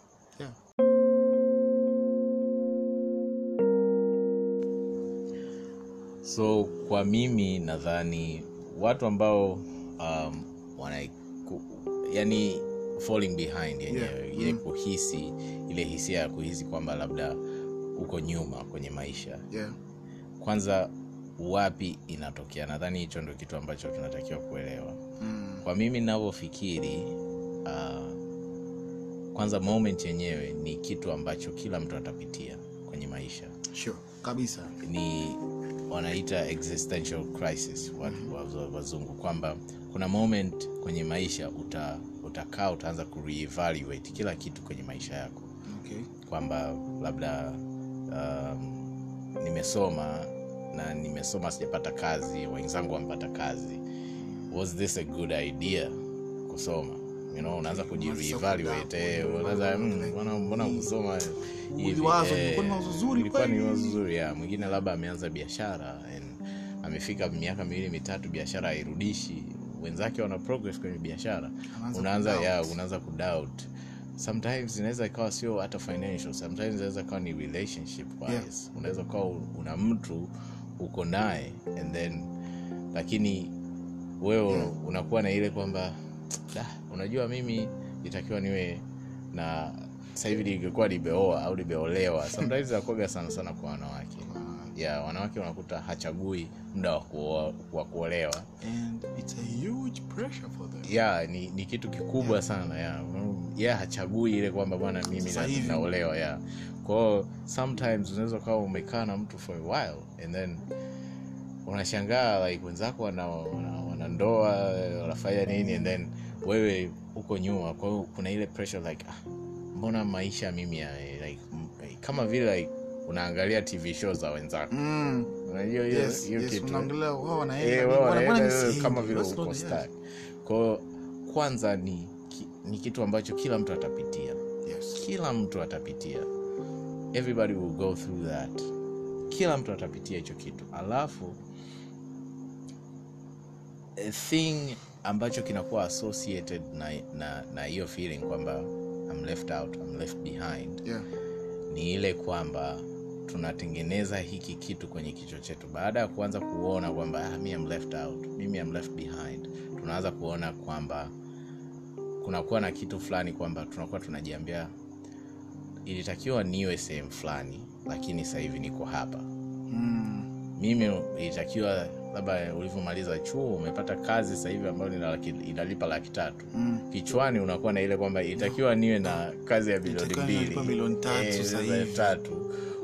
[SPEAKER 1] so kwa mimi nadhani watu ambao um, wana yani falling behind yenyewe
[SPEAKER 2] Yeah.
[SPEAKER 1] ile kuhisi ile hisia ya kuhisi kwamba labda uko nyuma kwenye maisha.
[SPEAKER 2] Yeah.
[SPEAKER 1] Kwanza wapi inatokea? Nadhani hicho ndo kitu ambacho tunatakiwa kuelewa.
[SPEAKER 2] Mm.
[SPEAKER 1] kwa mimi navyofikiri uh, kwanza moment yenyewe ni kitu ambacho kila mtu atapitia kwenye maisha.
[SPEAKER 2] Sure. Kabisa.
[SPEAKER 1] Ni wanaita existential crisis. Wa- wazungu kwamba kuna moment kwenye maisha uta, utakaa utaanza kureevaluate kila kitu kwenye maisha yako.
[SPEAKER 2] Okay.
[SPEAKER 1] Kwamba labda um, nimesoma na nimesoma sijapata kazi wenzangu wamepata kazi. Was this a good idea kusoma you know, unaanza kujireevaluate eh, unaanza "Mm, mbona mbona kusoma hivi?" Eh,
[SPEAKER 2] wazo zuri
[SPEAKER 1] ilikuwa ni wazo zuri ya mwingine labda ameanza biashara and amefika miaka miwili mitatu biashara hairudishi wenzake wana progress kwenye biashara unaanza ya unaanza kudoubt sometimes inaweza ikawa sio hata financial sometimes inaweza ikawa ni relationship wise
[SPEAKER 2] Yeah.
[SPEAKER 1] unaweza ukawa una mtu uko naye and then lakini wewe
[SPEAKER 2] Yeah.
[SPEAKER 1] unakuwa na ile kwamba "Da, unajua mimi itakiwa niwe na sahivi hivi lingekuwa limeoa au limeolewa sometimes inakuwaga sana sana kwa wanawake yeah, wanawake unakuta hachagui muda wa kuolewa
[SPEAKER 2] and it's a huge pressure for them
[SPEAKER 1] yeah, ni, ni kitu kikubwa
[SPEAKER 2] Yeah.
[SPEAKER 1] sana yeah. yeah, hachagui ile kwamba bwana mimi naolewa yeah. kwao sometimes unaweza ukawa umekaa na mtu for a while and then unashangaa like wenzako wana, wana, wana ndoa unafanya nini and then wewe uko nyuma. Kwa hiyo kuna ile pressure like ah, mbona maisha mimi ya, like, kama vile like unaangalia tv show za wenzako.
[SPEAKER 2] Mm.
[SPEAKER 1] unajua hiyo
[SPEAKER 2] yes, yes,
[SPEAKER 1] kitu.
[SPEAKER 2] unaangalia wao
[SPEAKER 1] Eh, kama vile uko kwao kwanza ni ni kitu ambacho kila mtu atapitia.
[SPEAKER 2] Yes.
[SPEAKER 1] kila mtu atapitia. Everybody will go through that. Kila mtu atapitia hicho kitu. Alafu thing ambacho kinakuwa associated na na na hiyo feeling kwamba I'm left out I'm left behind
[SPEAKER 2] Yeah.
[SPEAKER 1] ni ile kwamba tunatengeneza hiki kitu kwenye kichwa chetu baada ya kuanza kuona kwamba ah, mi am left out mimi am left behind tunaanza kuona kwamba kunakuwa na kitu fulani kwamba tunakuwa tunajiambia ilitakiwa niwe sehemu fulani lakini sasa hivi niko hapa
[SPEAKER 2] Mm.
[SPEAKER 1] Mimi itakiwa labda ulivyomaliza chuo umepata kazi sasa hivi ambayo inalipa laki tatu
[SPEAKER 2] Mm.
[SPEAKER 1] kichwani unakuwa na ile kwamba itakiwa niwe na kazi ya bilioni
[SPEAKER 2] Itakiwa
[SPEAKER 1] mbili
[SPEAKER 2] milioni tatu
[SPEAKER 1] Eh, tatu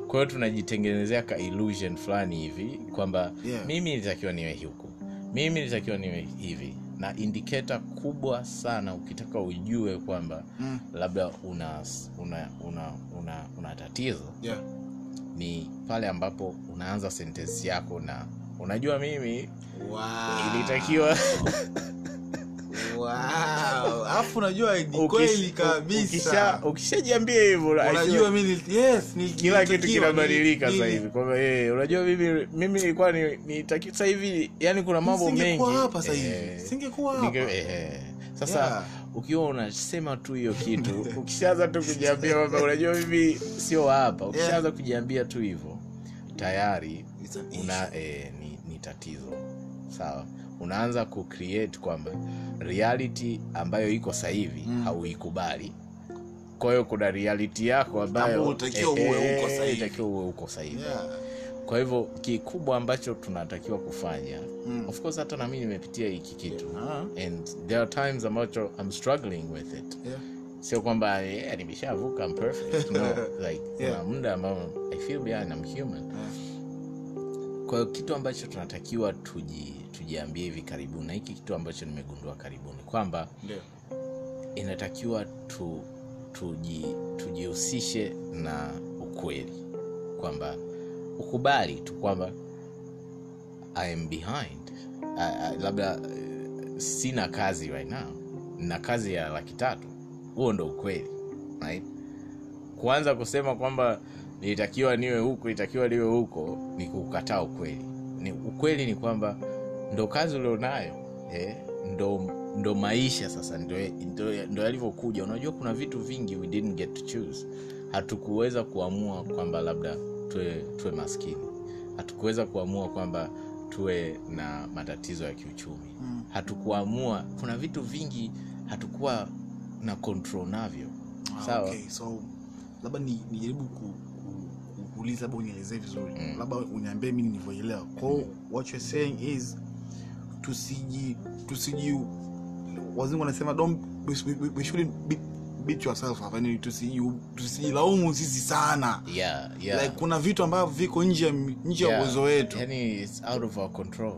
[SPEAKER 1] kwa hiyo tunajitengenezea ka illusion fulani hivi kwamba
[SPEAKER 2] Yeah.
[SPEAKER 1] mimi nitakiwa niwe huku mimi nitakiwa niwe hivi na indiketa kubwa sana ukitaka ujue kwamba
[SPEAKER 2] Mm.
[SPEAKER 1] labda una una una una, una tatizo
[SPEAKER 2] Yeah.
[SPEAKER 1] Ni pale ambapo unaanza sentensi yako na unajua mimi
[SPEAKER 2] Wow.
[SPEAKER 1] ilitakiwa *laughs*
[SPEAKER 2] Wow. Alafu unajua ni kweli kabisa.
[SPEAKER 1] ukishajiambia hivyo
[SPEAKER 2] Unajua mimi yes, nil-
[SPEAKER 1] kila kitu kinabadilika
[SPEAKER 2] sahivi
[SPEAKER 1] sasa hivi kwamba eh, unajua mimi mimi nilikuwa ni, ni taki- sasa hivi yani kuna mambo mengi
[SPEAKER 2] hapa sasa hivi.
[SPEAKER 1] eh,
[SPEAKER 2] Singekuwa hapa.
[SPEAKER 1] eh, sasa
[SPEAKER 2] Yeah.
[SPEAKER 1] Ukiwa unasema tu hiyo kitu *laughs* ukishaanza tu kujiambia kwamba unajua mimi sio hapa. Ukishaanza kujiambia tu hivyo tayari una eh, ni, ni tatizo. Sawa. Unaanza kucreate kwamba reality ambayo iko sasa hivi
[SPEAKER 2] Mm.
[SPEAKER 1] hauikubali. Kwa hiyo kuna reality yako ambayo
[SPEAKER 2] Ambayo utakiwa uwe huko
[SPEAKER 1] itakiwa uwe huko sasa hivi.
[SPEAKER 2] Yeah.
[SPEAKER 1] Kwa hivyo kikubwa ambacho tunatakiwa kufanya
[SPEAKER 2] Mm.
[SPEAKER 1] of course hata nami nimepitia hiki kitu
[SPEAKER 2] yeah.
[SPEAKER 1] and there are times ambacho I'm struggling with it
[SPEAKER 2] Yeah.
[SPEAKER 1] sio kwamba yeah, nimeshavuka I'm perfect no *laughs* like
[SPEAKER 2] Yeah.
[SPEAKER 1] kuna muda ambao I feel behind I'm human
[SPEAKER 2] Yeah.
[SPEAKER 1] kwa hiyo kitu ambacho tunatakiwa tuji, tujiambie hivi karibuni na hiki kitu ambacho nimegundua karibuni kwamba
[SPEAKER 2] yeah.
[SPEAKER 1] inatakiwa tu, tuji, tujihusishe na ukweli kwamba ukubali tu kwamba I am behind. I, labda uh, sina kazi right now na kazi ya laki tatu huo ndo ukweli right? kuanza kusema kwamba nilitakiwa niwe huko itakiwa niwe huko ni kukataa ukweli. Ni ukweli ni kwamba ndo kazi ulionayo eh, ndo ndo maisha sasa ndo, ndo, ndo yalivyokuja. Unajua kuna vitu vingi we didn't get to choose. Hatukuweza kuamua kwamba labda tuwe, tuwe maskini hatukuweza kuamua kwamba tuwe na matatizo ya kiuchumi
[SPEAKER 2] Mm.
[SPEAKER 1] hatukuamua kuna vitu vingi hatukuwa na control navyo
[SPEAKER 2] Ah,
[SPEAKER 1] sawa
[SPEAKER 2] okay. so labda ni- nijaribu ku, ku, kuuliza labda unielezee vizuri
[SPEAKER 1] Mm.
[SPEAKER 2] labda uniambie mi nilivyoelewa kwao what you're saying is tusiji tusiji wazungu wanasema don't we, we, we shouldn't beat, beat yourself up yani tusijilaumu sisi sana
[SPEAKER 1] yeah, yeah.
[SPEAKER 2] like kuna vitu ambavyo viko nje nje ya
[SPEAKER 1] Yeah.
[SPEAKER 2] uwezo wetu
[SPEAKER 1] yani it's out of our control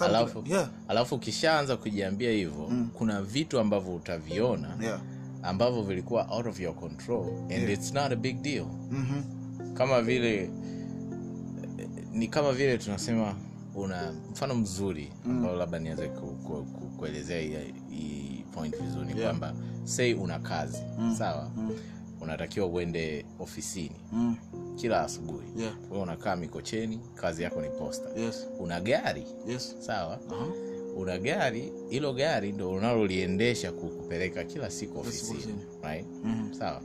[SPEAKER 1] alafu
[SPEAKER 2] yeah,
[SPEAKER 1] alafu ukishaanza kujiambia hivyo
[SPEAKER 2] Mm.
[SPEAKER 1] kuna vitu ambavyo utaviona
[SPEAKER 2] yeah.
[SPEAKER 1] ambavyo vilikuwa out of your control and
[SPEAKER 2] Yeah.
[SPEAKER 1] it's not a big deal
[SPEAKER 2] Mhm.
[SPEAKER 1] kama vile ni kama vile tunasema una mfano mzuri
[SPEAKER 2] Mm.
[SPEAKER 1] ambao labda niweze ku, ku, ku, kuelezea hii point vizuri
[SPEAKER 2] Yeah.
[SPEAKER 1] kwamba sei una kazi
[SPEAKER 2] Mm.
[SPEAKER 1] sawa
[SPEAKER 2] Mm.
[SPEAKER 1] unatakiwa uende ofisini
[SPEAKER 2] Mm.
[SPEAKER 1] kila asubuhi
[SPEAKER 2] Yeah.
[SPEAKER 1] we unakaa mikocheni kazi yako ni posta
[SPEAKER 2] Yes.
[SPEAKER 1] una gari
[SPEAKER 2] Yes.
[SPEAKER 1] sawa
[SPEAKER 2] Uh-huh.
[SPEAKER 1] una gari hilo gari ndo unaloliendesha kukupeleka kila siku ofisini right?
[SPEAKER 2] mm-hmm.
[SPEAKER 1] sawa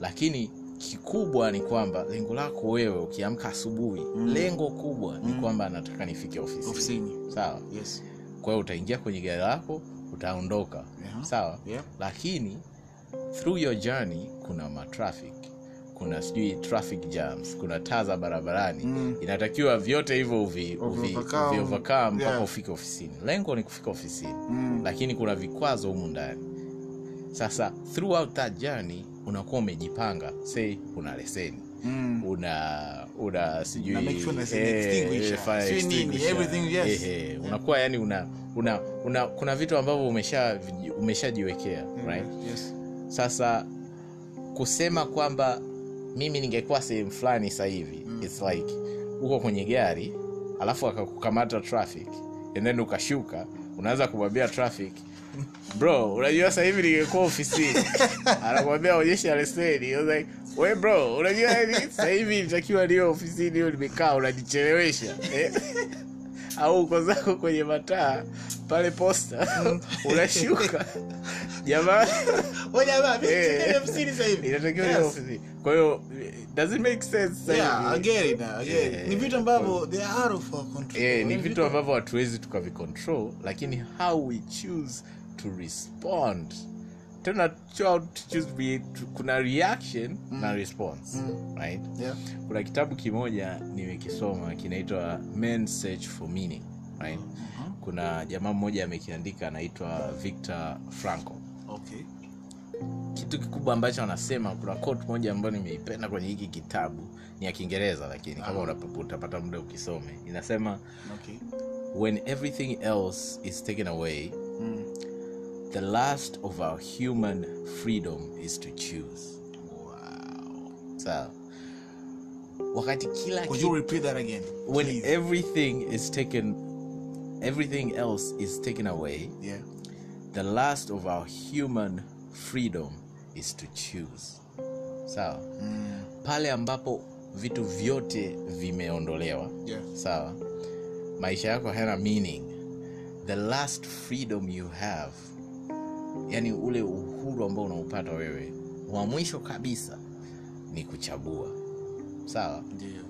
[SPEAKER 1] lakini kikubwa ni kwamba lengo lako wewe ukiamka asubuhi
[SPEAKER 2] Mm.
[SPEAKER 1] lengo kubwa ni
[SPEAKER 2] Mm.
[SPEAKER 1] kwamba nataka nifike ofisini
[SPEAKER 2] Ofisini.
[SPEAKER 1] sawa
[SPEAKER 2] Yes.
[SPEAKER 1] kwa hiyo utaingia kwenye gari lako utaondoka
[SPEAKER 2] Yeah.
[SPEAKER 1] sawa
[SPEAKER 2] Yeah.
[SPEAKER 1] lakini through your journey kuna matraffic kuna sijui traffic jams kuna taa za barabarani
[SPEAKER 2] Mm.
[SPEAKER 1] inatakiwa vyote hivyo uvi, uvi,
[SPEAKER 2] Overcome.
[SPEAKER 1] uvi overcome mpaka
[SPEAKER 2] Yeah.
[SPEAKER 1] ufike ofisini lengo ni kufika ofisini
[SPEAKER 2] Mm.
[SPEAKER 1] lakini kuna vikwazo humu ndani sasa throughout that journey unakuwa umejipanga sei una leseni
[SPEAKER 2] Mm.
[SPEAKER 1] una una sijui
[SPEAKER 2] Na make sure there's an
[SPEAKER 1] eh, unakuwa yani una, una, una kuna vitu ambavyo umesha umeshajiwekea right
[SPEAKER 2] Yes.
[SPEAKER 1] sasa kusema kwamba mimi ningekuwa sehemu fulani sahivi hivi
[SPEAKER 2] Mm.
[SPEAKER 1] its like uko kwenye gari alafu akakukamata traffic and then ukashuka unaanza kumwambia traffic bro unajua sasa hivi ningekuwa ofisini anakwambia onyesha leseni like, we bro unajua sasa hivi nitakiwa niyo ofisini hiyo nimekaa unanichelewesha eh? au uko zako kwenye mataa pale posta unashuka jamaa
[SPEAKER 2] mimi
[SPEAKER 1] Eh. inatakiwa
[SPEAKER 2] Yes.
[SPEAKER 1] ofisini kwa hiyo does it make sense
[SPEAKER 2] Yeah.
[SPEAKER 1] Eh.
[SPEAKER 2] Ni vitu ambavyo they are out of our control.
[SPEAKER 1] Ni
[SPEAKER 2] Ni
[SPEAKER 1] vitu ambavyo hatuwezi tukavicontrol lakini how we choose to respond tena choose kuna reaction na response
[SPEAKER 2] Mm.
[SPEAKER 1] right
[SPEAKER 2] Yeah.
[SPEAKER 1] kuna kitabu kimoja nimekisoma kinaitwa men search for meaning right
[SPEAKER 2] mm-hmm.
[SPEAKER 1] kuna jamaa mmoja amekiandika anaitwa victor franco
[SPEAKER 2] Okay.
[SPEAKER 1] kitu kikubwa ambacho anasema kuna quote moja ambayo nimeipenda kwenye hiki kitabu ni ya kiingereza lakini kama utapata muda ukisome inasema
[SPEAKER 2] Okay.
[SPEAKER 1] when everything else is taken away
[SPEAKER 2] Mm.
[SPEAKER 1] The last of our human freedom is to choose
[SPEAKER 2] Wow.
[SPEAKER 1] So, wakati kila
[SPEAKER 2] Could you repeat that again?
[SPEAKER 1] when
[SPEAKER 2] please?
[SPEAKER 1] everything is taken everything else is taken away
[SPEAKER 2] Yeah.
[SPEAKER 1] the last of our human freedom is to choose sawa
[SPEAKER 2] Mm.
[SPEAKER 1] pale ambapo vitu vyote vimeondolewa
[SPEAKER 2] Yeah.
[SPEAKER 1] sawa maisha yako hayana meaning the last freedom you have yani ule uhuru ambao unaupata wewe wa mwisho kabisa ni kuchagua sawa?
[SPEAKER 2] Ndio.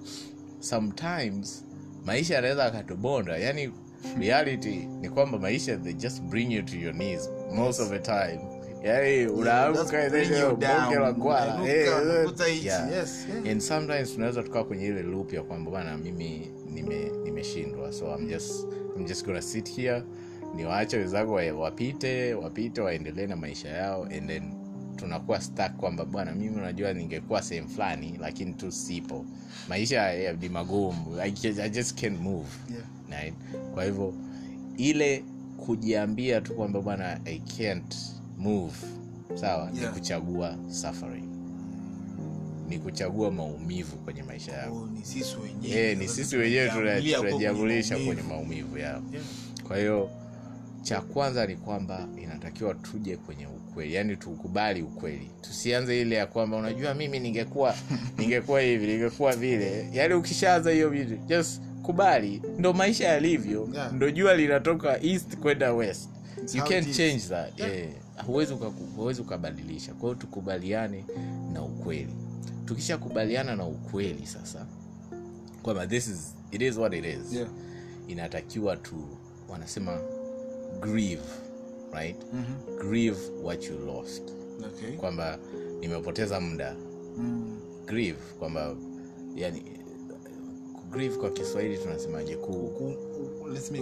[SPEAKER 1] sometimes maisha yanaweza akatubonda yani reality ni kwamba maisha they just bring you to your knees most of the time. Yani unaamka bonge la gwala Eh, and sometimes tunaweza tukawa kwenye ile loop ya kwamba bana mimi nime- nimeshindwa. So I'm just, I'm just gonna sit here niwaache wenzangu wa- wapite wapite waendelee na maisha yao and then tunakuwa stuck kwamba bwana mimi unajua ningekuwa sehemu fulani lakini tu sipo maisha ni magumu like, I just can't move
[SPEAKER 2] Yeah.
[SPEAKER 1] right? kwa hivyo ile kujiambia tu kwamba bwana i can't move sawa ni kuchagua suffering ni kuchagua maumivu kwenye maisha yako
[SPEAKER 2] Oh, ni sisi wenyewe.
[SPEAKER 1] Ni sisi wenyewe tuna-
[SPEAKER 2] Tunajiamulia kwa
[SPEAKER 1] tunajiamulisha
[SPEAKER 2] maumivu.
[SPEAKER 1] kwenye maumivu yao
[SPEAKER 2] Yeah.
[SPEAKER 1] kwa hiyo cha kwanza ni kwamba inatakiwa tuje kwenye ukweli yaani tukubali ukweli. Tusianze ile ya kwamba unajua mimi ningekuwa *laughs* ningekuwa hivi ningekuwa vile. Yaani ukishaanza hiyo vitu just kubali. Ndo maisha yalivyo.
[SPEAKER 2] Yeah.
[SPEAKER 1] ndo jua linatoka east kwenda west.
[SPEAKER 2] It's
[SPEAKER 1] you can't change that.
[SPEAKER 2] Yeah.
[SPEAKER 1] yeah. huwezi huwezi ukabadilisha. Kwa hiyo tukubaliane na ukweli. Tukishakubaliana na ukweli sasa kwamba this is it is what it is.
[SPEAKER 2] Yeah.
[SPEAKER 1] inatakiwa tu wanasema grieve right?
[SPEAKER 2] Mhm.
[SPEAKER 1] grieve what you lost.
[SPEAKER 2] Okay.
[SPEAKER 1] kwamba nimepoteza muda.
[SPEAKER 2] Mm.
[SPEAKER 1] grieve kwamba yani grieve kwa kiswahili tunasemaje?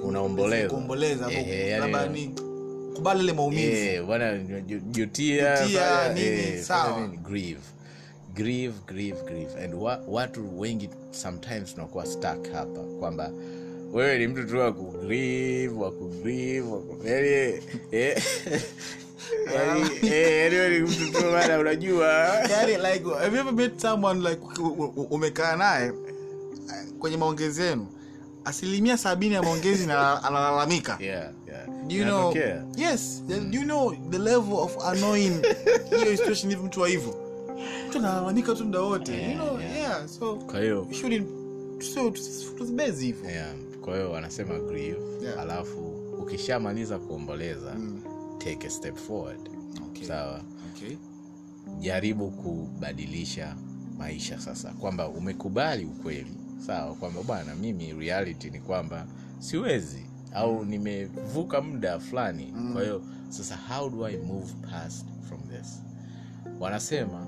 [SPEAKER 1] Unaomboleza.
[SPEAKER 2] kubali ile maumivu.
[SPEAKER 1] Bwana jutia grieve. Grieve grieve grieve. And wa, watu wengi sometimes tunakuwa stuck hapa kwamba wewe ni mtu tu wa kugrieve wa kugrieve yani eh, eh, *laughs* yani wewe ni mtu tu bana unajua.
[SPEAKER 2] Yani like have you ever met someone like u- u- u- umekaa naye eh, kwenye maongezi yenu? Asilimia sabini ya maongezi na *laughs* analalamika.
[SPEAKER 1] Yeah yeah.
[SPEAKER 2] Do you know? Yes. Then do you know the level of annoying *laughs* hiyo situation hivi mtu wa hivyo? Mtu analalamika tu mda wote.
[SPEAKER 1] Yeah,
[SPEAKER 2] you know,
[SPEAKER 1] yeah.
[SPEAKER 2] yeah, so
[SPEAKER 1] kwa hiyo
[SPEAKER 2] shouldn't so tusibezi hivyo.
[SPEAKER 1] Yeah, kwa hiyo wanasema grieve
[SPEAKER 2] Yeah.
[SPEAKER 1] alafu ukishamaliza kuomboleza
[SPEAKER 2] Mm.
[SPEAKER 1] take a step forward
[SPEAKER 2] Okay.
[SPEAKER 1] sawa
[SPEAKER 2] Okay.
[SPEAKER 1] jaribu kubadilisha maisha sasa kwamba umekubali ukweli sawa kwamba bwana mimi reality ni kwamba siwezi au nimevuka muda fulani
[SPEAKER 2] Mm.
[SPEAKER 1] kwa hiyo sasa how do i move past from this wanasema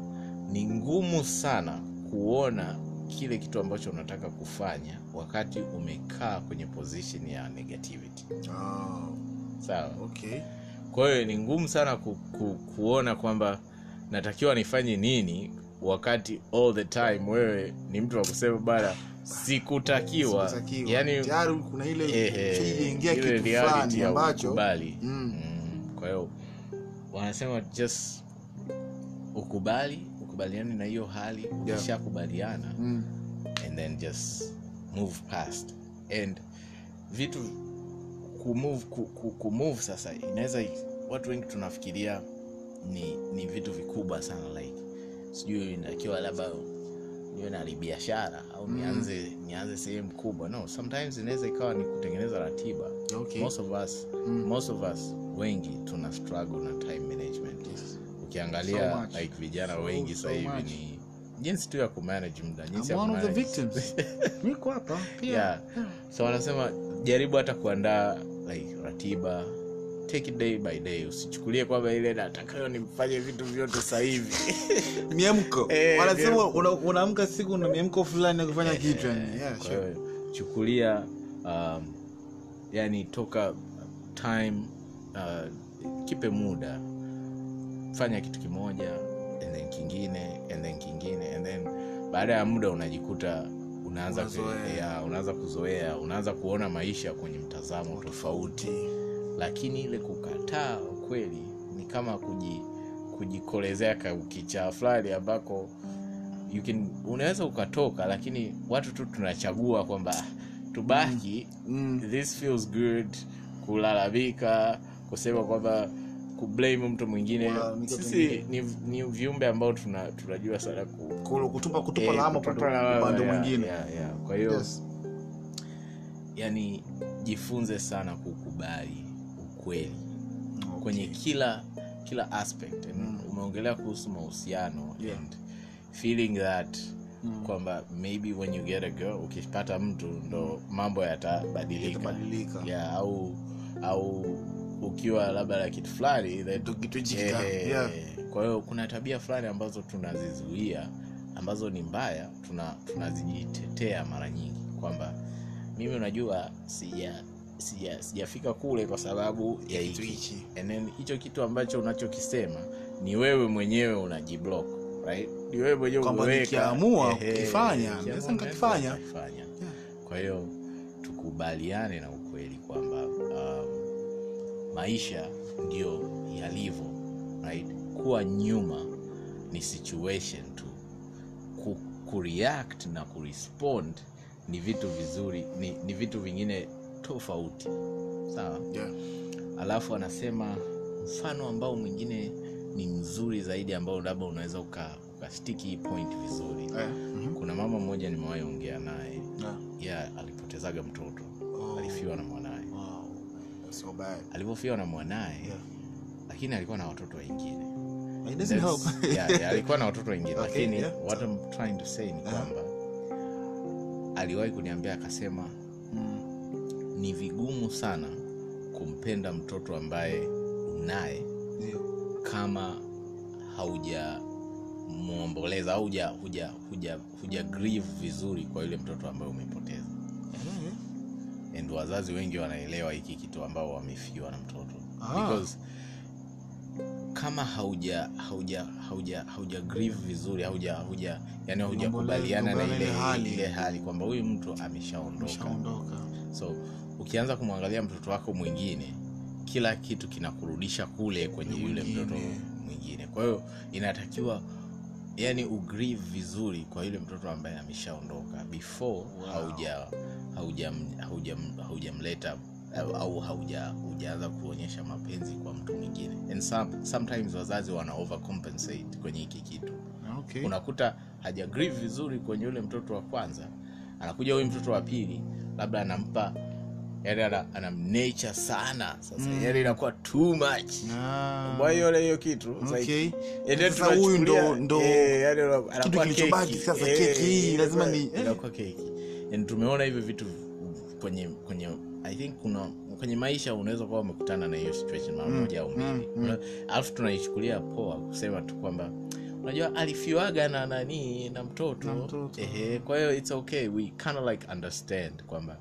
[SPEAKER 1] ni ngumu sana kuona kile kitu ambacho unataka kufanya wakati umekaa kwenye position ya negativity
[SPEAKER 2] Oh,
[SPEAKER 1] sawa
[SPEAKER 2] okay.
[SPEAKER 1] kwa hiyo ni ngumu sana ku, ku, kuona kwamba natakiwa nifanye nini wakati all the time wewe ni mtu wa kusema bana sikutakiwa yani
[SPEAKER 2] kuna ile eh,
[SPEAKER 1] ile reality ya
[SPEAKER 2] ambacho
[SPEAKER 1] ukubali.
[SPEAKER 2] Mm.
[SPEAKER 1] Mm, kwa hiyo wanasema just ukubali ukubaliane na hiyo hali ukishakubaliana
[SPEAKER 2] Mm.
[SPEAKER 1] and then just move past and vitu kumove, ku, ku, kumove sasa inaweza watu wengi tunafikiria ni ni vitu vikubwa sana like sijui nakiwa labda niwe na biashara au
[SPEAKER 2] Mm.
[SPEAKER 1] nianze nianze sehemu kubwa no sometimes inaweza ikawa ni kutengeneza ratiba
[SPEAKER 2] Okay.
[SPEAKER 1] most of us
[SPEAKER 2] Mm.
[SPEAKER 1] most of us wengi tuna struggle na time management. Ukiangalia
[SPEAKER 2] So much.
[SPEAKER 1] like vijana
[SPEAKER 2] So,
[SPEAKER 1] wengi
[SPEAKER 2] so
[SPEAKER 1] hivi ni jinsi tu ya kumanage muda *laughs*
[SPEAKER 2] niko hapa pia.
[SPEAKER 1] Yeah. so wanasema jaribu hata kuandaa like ratiba. Take it day by day. Usichukulie kwamba ile natakayo nimfanye vitu vyote sahivi hivi. *laughs*
[SPEAKER 2] Miemko *laughs*
[SPEAKER 1] Eh,
[SPEAKER 2] wanasema
[SPEAKER 1] unaamka
[SPEAKER 2] una- siku na miemko fulani ya kufanya kitu yani.
[SPEAKER 1] Eh,
[SPEAKER 2] Yeah, sure.
[SPEAKER 1] chukulia um, yani toka time uh, kipe muda fanya kitu kimoja and then kingine and then kingine and then baada ya muda unajikuta unaanza kuzoea, unaanza kuzoea unaanza kuona maisha kwenye mtazamo tofauti. lakini ile kukataa kweli ni kama kuji, kujikolezea kaukichaa fulani ambako you can unaweza ukatoka lakini watu tu tunachagua kwamba tubaki.
[SPEAKER 2] Mm.
[SPEAKER 1] this feels good kulalamika kusema kwamba kublame mtu mwingine sisi ni, ni viumbe ambao tuna, tunajua sana ku,
[SPEAKER 2] kutupa kutupa
[SPEAKER 1] eh,
[SPEAKER 2] lawama upande
[SPEAKER 1] lawama, yeah, yeah, yeah. kwa hiyo
[SPEAKER 2] Yes.
[SPEAKER 1] yani jifunze sana kukubali ukweli
[SPEAKER 2] Okay.
[SPEAKER 1] kwenye kila kila aspect
[SPEAKER 2] Mm.
[SPEAKER 1] umeongelea kuhusu mahusiano
[SPEAKER 2] Yeah.
[SPEAKER 1] and feeling that
[SPEAKER 2] Mm.
[SPEAKER 1] kwamba maybe when you get a girl ukipata mtu ndo mambo yatabadilika
[SPEAKER 2] Yatabadilika.
[SPEAKER 1] yeah, au au ukiwa labda na kitu fulani Eh, kwa hiyo kuna tabia fulani ambazo tunazizuia ambazo ni mbaya tuna tunazijitetea mara nyingi. Kwamba mimi unajua sija sija sijafika kule kwa sababu ya hiki hicho kitu ambacho unachokisema ni wewe mwenyewe unajiblock right? Ni wewe mwenyewe
[SPEAKER 2] kukifanya, naweza nikakifanya.
[SPEAKER 1] kwa hiyo tukubaliane na ukweli kwamba maisha ndio yalivyo right? kuwa nyuma ni situation tu ku, kureact na kurespond ni vitu vizuri ni, ni vitu vingine tofauti sawa
[SPEAKER 2] Yeah.
[SPEAKER 1] alafu anasema mfano ambao mwingine ni mzuri zaidi ambao labda unaweza uka- ukastiki hii point vizuri
[SPEAKER 2] yeah. mm-hmm.
[SPEAKER 1] kuna mama mmoja nimewahi ongea naye
[SPEAKER 2] Yeah.
[SPEAKER 1] ya alipotezaga mtoto
[SPEAKER 2] Oh.
[SPEAKER 1] alifiwa na.
[SPEAKER 2] That's so bad.
[SPEAKER 1] alivyofiwa na mwanaye
[SPEAKER 2] Yeah.
[SPEAKER 1] lakini alikuwa na watoto wengine yeah, yeah, alikuwa na watoto wengine
[SPEAKER 2] Okay,
[SPEAKER 1] lakini
[SPEAKER 2] yeah.
[SPEAKER 1] what I'm trying to say ni
[SPEAKER 2] Uh-huh.
[SPEAKER 1] aliwahi kuniambia akasema
[SPEAKER 2] Mm.
[SPEAKER 1] ni vigumu sana kumpenda mtoto ambaye unaye
[SPEAKER 2] yeah.
[SPEAKER 1] kama hauja mwomboleza au huja huja huja grieve vizuri kwa yule mtoto ambaye umepoteza. And wazazi wengi wanaelewa hiki kitu ambao wamefiwa na mtoto.
[SPEAKER 2] Ah.
[SPEAKER 1] because kama hauja hauja hauja hauja grieve vizuri hauja hauja yani haujakubaliana na ile
[SPEAKER 2] hali.
[SPEAKER 1] ile hali kwamba huyu mtu ameshaondoka. So ukianza kumwangalia mtoto wako mwingine kila kitu kinakurudisha kule kwenye yule mtoto mwingine. Kwa hiyo inatakiwa yani ugrieve vizuri kwa yule mtoto ambaye ameshaondoka before
[SPEAKER 2] Wow.
[SPEAKER 1] hauja haujam- haujam- haujamleta au- haujaanza hauja kuonyesha mapenzi kwa mtu mwingine and some, sometimes wazazi wana overcompensate kwenye hiki kitu
[SPEAKER 2] Okay.
[SPEAKER 1] unakuta haja grieve vizuri kwenye yule mtoto wa kwanza anakuja huyu mtoto wa pili labda anampa yani ana, anamnature sana sasa
[SPEAKER 2] Mm.
[SPEAKER 1] yani inakuwa too much
[SPEAKER 2] Ah.
[SPEAKER 1] hiyo kitu
[SPEAKER 2] Okay. Sasa huyu ndo- ndo
[SPEAKER 1] eh, yani una-
[SPEAKER 2] kilichobaki sasa,
[SPEAKER 1] Eh,
[SPEAKER 2] keki hii lazima ni-
[SPEAKER 1] inakuwa-
[SPEAKER 2] eh.
[SPEAKER 1] keki yani tumeona hivyo vitu kwenye kwenye i think kuna kwenye maisha unaweza kuwa umekutana na hiyo situation mara moja au mbili
[SPEAKER 2] mm,
[SPEAKER 1] alafu tunaichukulia poa kusema tu kwamba unajua alifiwaga na nani na mtoto,
[SPEAKER 2] Na mtoto.
[SPEAKER 1] Ehe, kwa hiyo it's okay we kind of like understand kwamba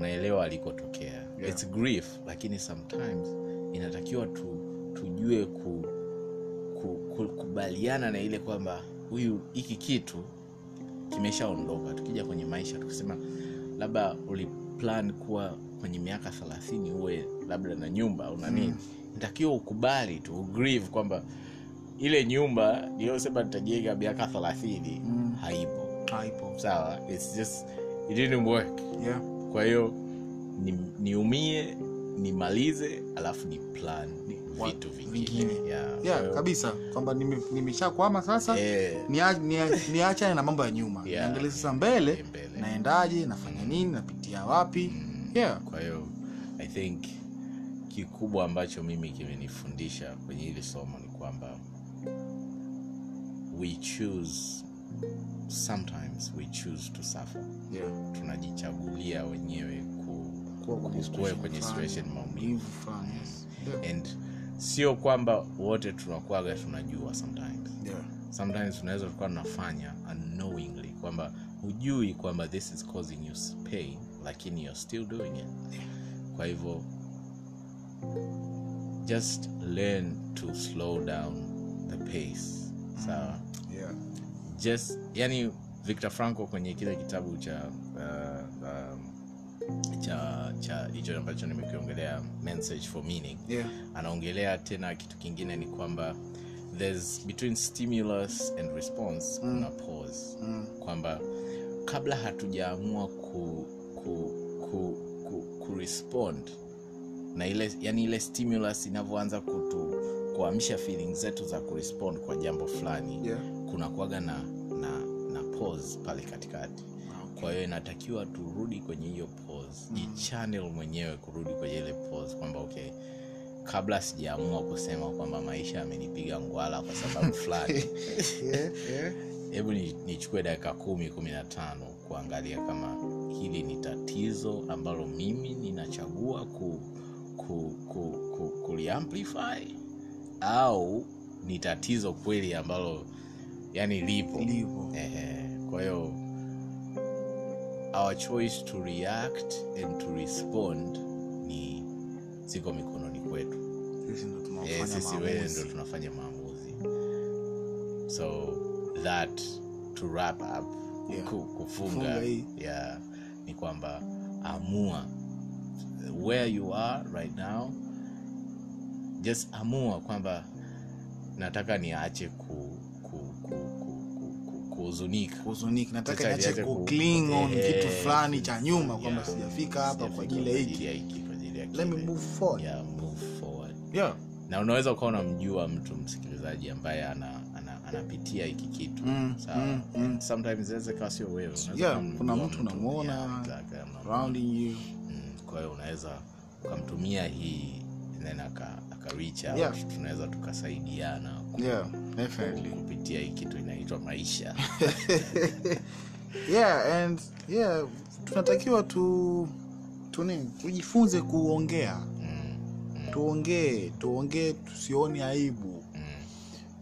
[SPEAKER 1] tunaelewa alikotokea
[SPEAKER 2] Yeah.
[SPEAKER 1] it's grief lakini sometimes inatakiwa tu, tujue ku, ku, ku, kubaliana na ile kwamba huyu hiki kitu kimeshaondoka tukija kwenye maisha tukisema labda uliplan kuwa kwenye miaka thelathini uwe labda na nyumba au na nini ntakiwa ukubali tu ugrieve kwamba ile nyumba niliyosema nitajenga miaka thelathini
[SPEAKER 2] Mm.
[SPEAKER 1] haipo
[SPEAKER 2] Haipo.
[SPEAKER 1] sawa it's just it didn't work
[SPEAKER 2] Yeah.
[SPEAKER 1] Kwa hiyo ni- niumie nimalize alafu ni plan vitu vingine. Yeah.
[SPEAKER 2] Yeah, kabisa. Kwamba nime- nimeshakwama sasa.
[SPEAKER 1] Eh,
[SPEAKER 2] nia- nia- niachane na mambo ya nyuma.
[SPEAKER 1] Yeah.
[SPEAKER 2] niangalie sasa mbele.
[SPEAKER 1] Mbele.
[SPEAKER 2] naendaje nafanya nini napitia wapi?
[SPEAKER 1] Mm,
[SPEAKER 2] yeah.
[SPEAKER 1] kwa hiyo i think kikubwa ambacho mimi kimenifundisha kwenye hili somo ni kwamba we choose sometimes we choose to suffer
[SPEAKER 2] Yeah.
[SPEAKER 1] tunajichagulia wenyewe ku,
[SPEAKER 2] kwenye situation
[SPEAKER 1] maumivu
[SPEAKER 2] yes. Yeah.
[SPEAKER 1] and sio kwamba wote tunakuaga tunajua sometimes
[SPEAKER 2] Yeah.
[SPEAKER 1] sometimes tunaweza tukawa tunafanya unknowingly kwamba hujui kwamba this is causing you pain lakini you're still doing it kwa hivyo just learn to slow down the pace sawa
[SPEAKER 2] Yeah.
[SPEAKER 1] Just yani victor franco kwenye kile kitabu cha uh, um, cha cha hicho ambacho nimekiongelea message for meaning
[SPEAKER 2] Yeah.
[SPEAKER 1] anaongelea tena kitu kingine ni kwamba there's between stimulus and response
[SPEAKER 2] Mm.
[SPEAKER 1] pause
[SPEAKER 2] Mm.
[SPEAKER 1] kwamba kabla hatujaamua ku, ku, ku, ku, ku respond na ile yani ile stimulus inavyoanza kutu kuamsha feelings zetu za kurespond kwa jambo fulani
[SPEAKER 2] Yeah.
[SPEAKER 1] kuna kuaga na, na, na pause pale katikati kwa hiyo inatakiwa turudi kwenye hiyo pause
[SPEAKER 2] Mm.
[SPEAKER 1] jichannel mwenyewe kurudi kwenye ile pause kwamba okay kabla sijaamua kusema kwamba maisha amenipiga ngwala kwa sababu *laughs* fulani
[SPEAKER 2] Yeah. Yeah.
[SPEAKER 1] hebu ni- nichukue dakika kumi kumi na tano kuangalia kama hili ni tatizo ambalo mimi ninachagua ku, ku, ku, ku, kuliamplify au ni tatizo kweli ambalo yani lipo.
[SPEAKER 2] Lipo.
[SPEAKER 1] Ehe, kwa hiyo our choice to react and to respond ni ziko mikononi kwetu.
[SPEAKER 2] Sisi ndo
[SPEAKER 1] Eh, sisi wewe ndo tunafanya maamuzi. So that to wrap up
[SPEAKER 2] Yeah. Kufunga
[SPEAKER 1] kufunga yeah, ni kwamba amua where you are right now just amua kwamba nataka niache ku, ku, ku, ku, ku, ku, kuhuzunika.
[SPEAKER 2] Kuhuzunika. Nataka niache
[SPEAKER 1] niache ku-
[SPEAKER 2] kucling on
[SPEAKER 1] eh,
[SPEAKER 2] kitu fulani cha nyuma kwamba
[SPEAKER 1] yeah,
[SPEAKER 2] sijafika hapa kwa ajili ya hiki. let me move forward.
[SPEAKER 1] Yeah, move forward.
[SPEAKER 2] Yeah.
[SPEAKER 1] Na unaweza ukawa unamjua mtu msikilizaji ambaye ana, ana, anapitia hiki kitu.
[SPEAKER 2] Mm,
[SPEAKER 1] sawa?
[SPEAKER 2] mm, mm.
[SPEAKER 1] Sometimes inaweza ikawa sio wewe
[SPEAKER 2] Yeah, kuna mtu.
[SPEAKER 1] mtu,
[SPEAKER 2] unamuona
[SPEAKER 1] yeah, exactly,
[SPEAKER 2] surrounding you.
[SPEAKER 1] Mm, kwa hiyo unaweza ukamtumia hii then aka, aka reach out
[SPEAKER 2] Yeah.
[SPEAKER 1] tunaweza tukasaidiana ku-
[SPEAKER 2] yeah definitely.
[SPEAKER 1] kupitia hii kitu inaitwa maisha. *laughs*
[SPEAKER 2] Yeah and yeah tunatakiwa tu tu tujifunze kuongea.
[SPEAKER 1] Mm, mm,
[SPEAKER 2] tuongee tuongee tusione aibu.
[SPEAKER 1] Mm,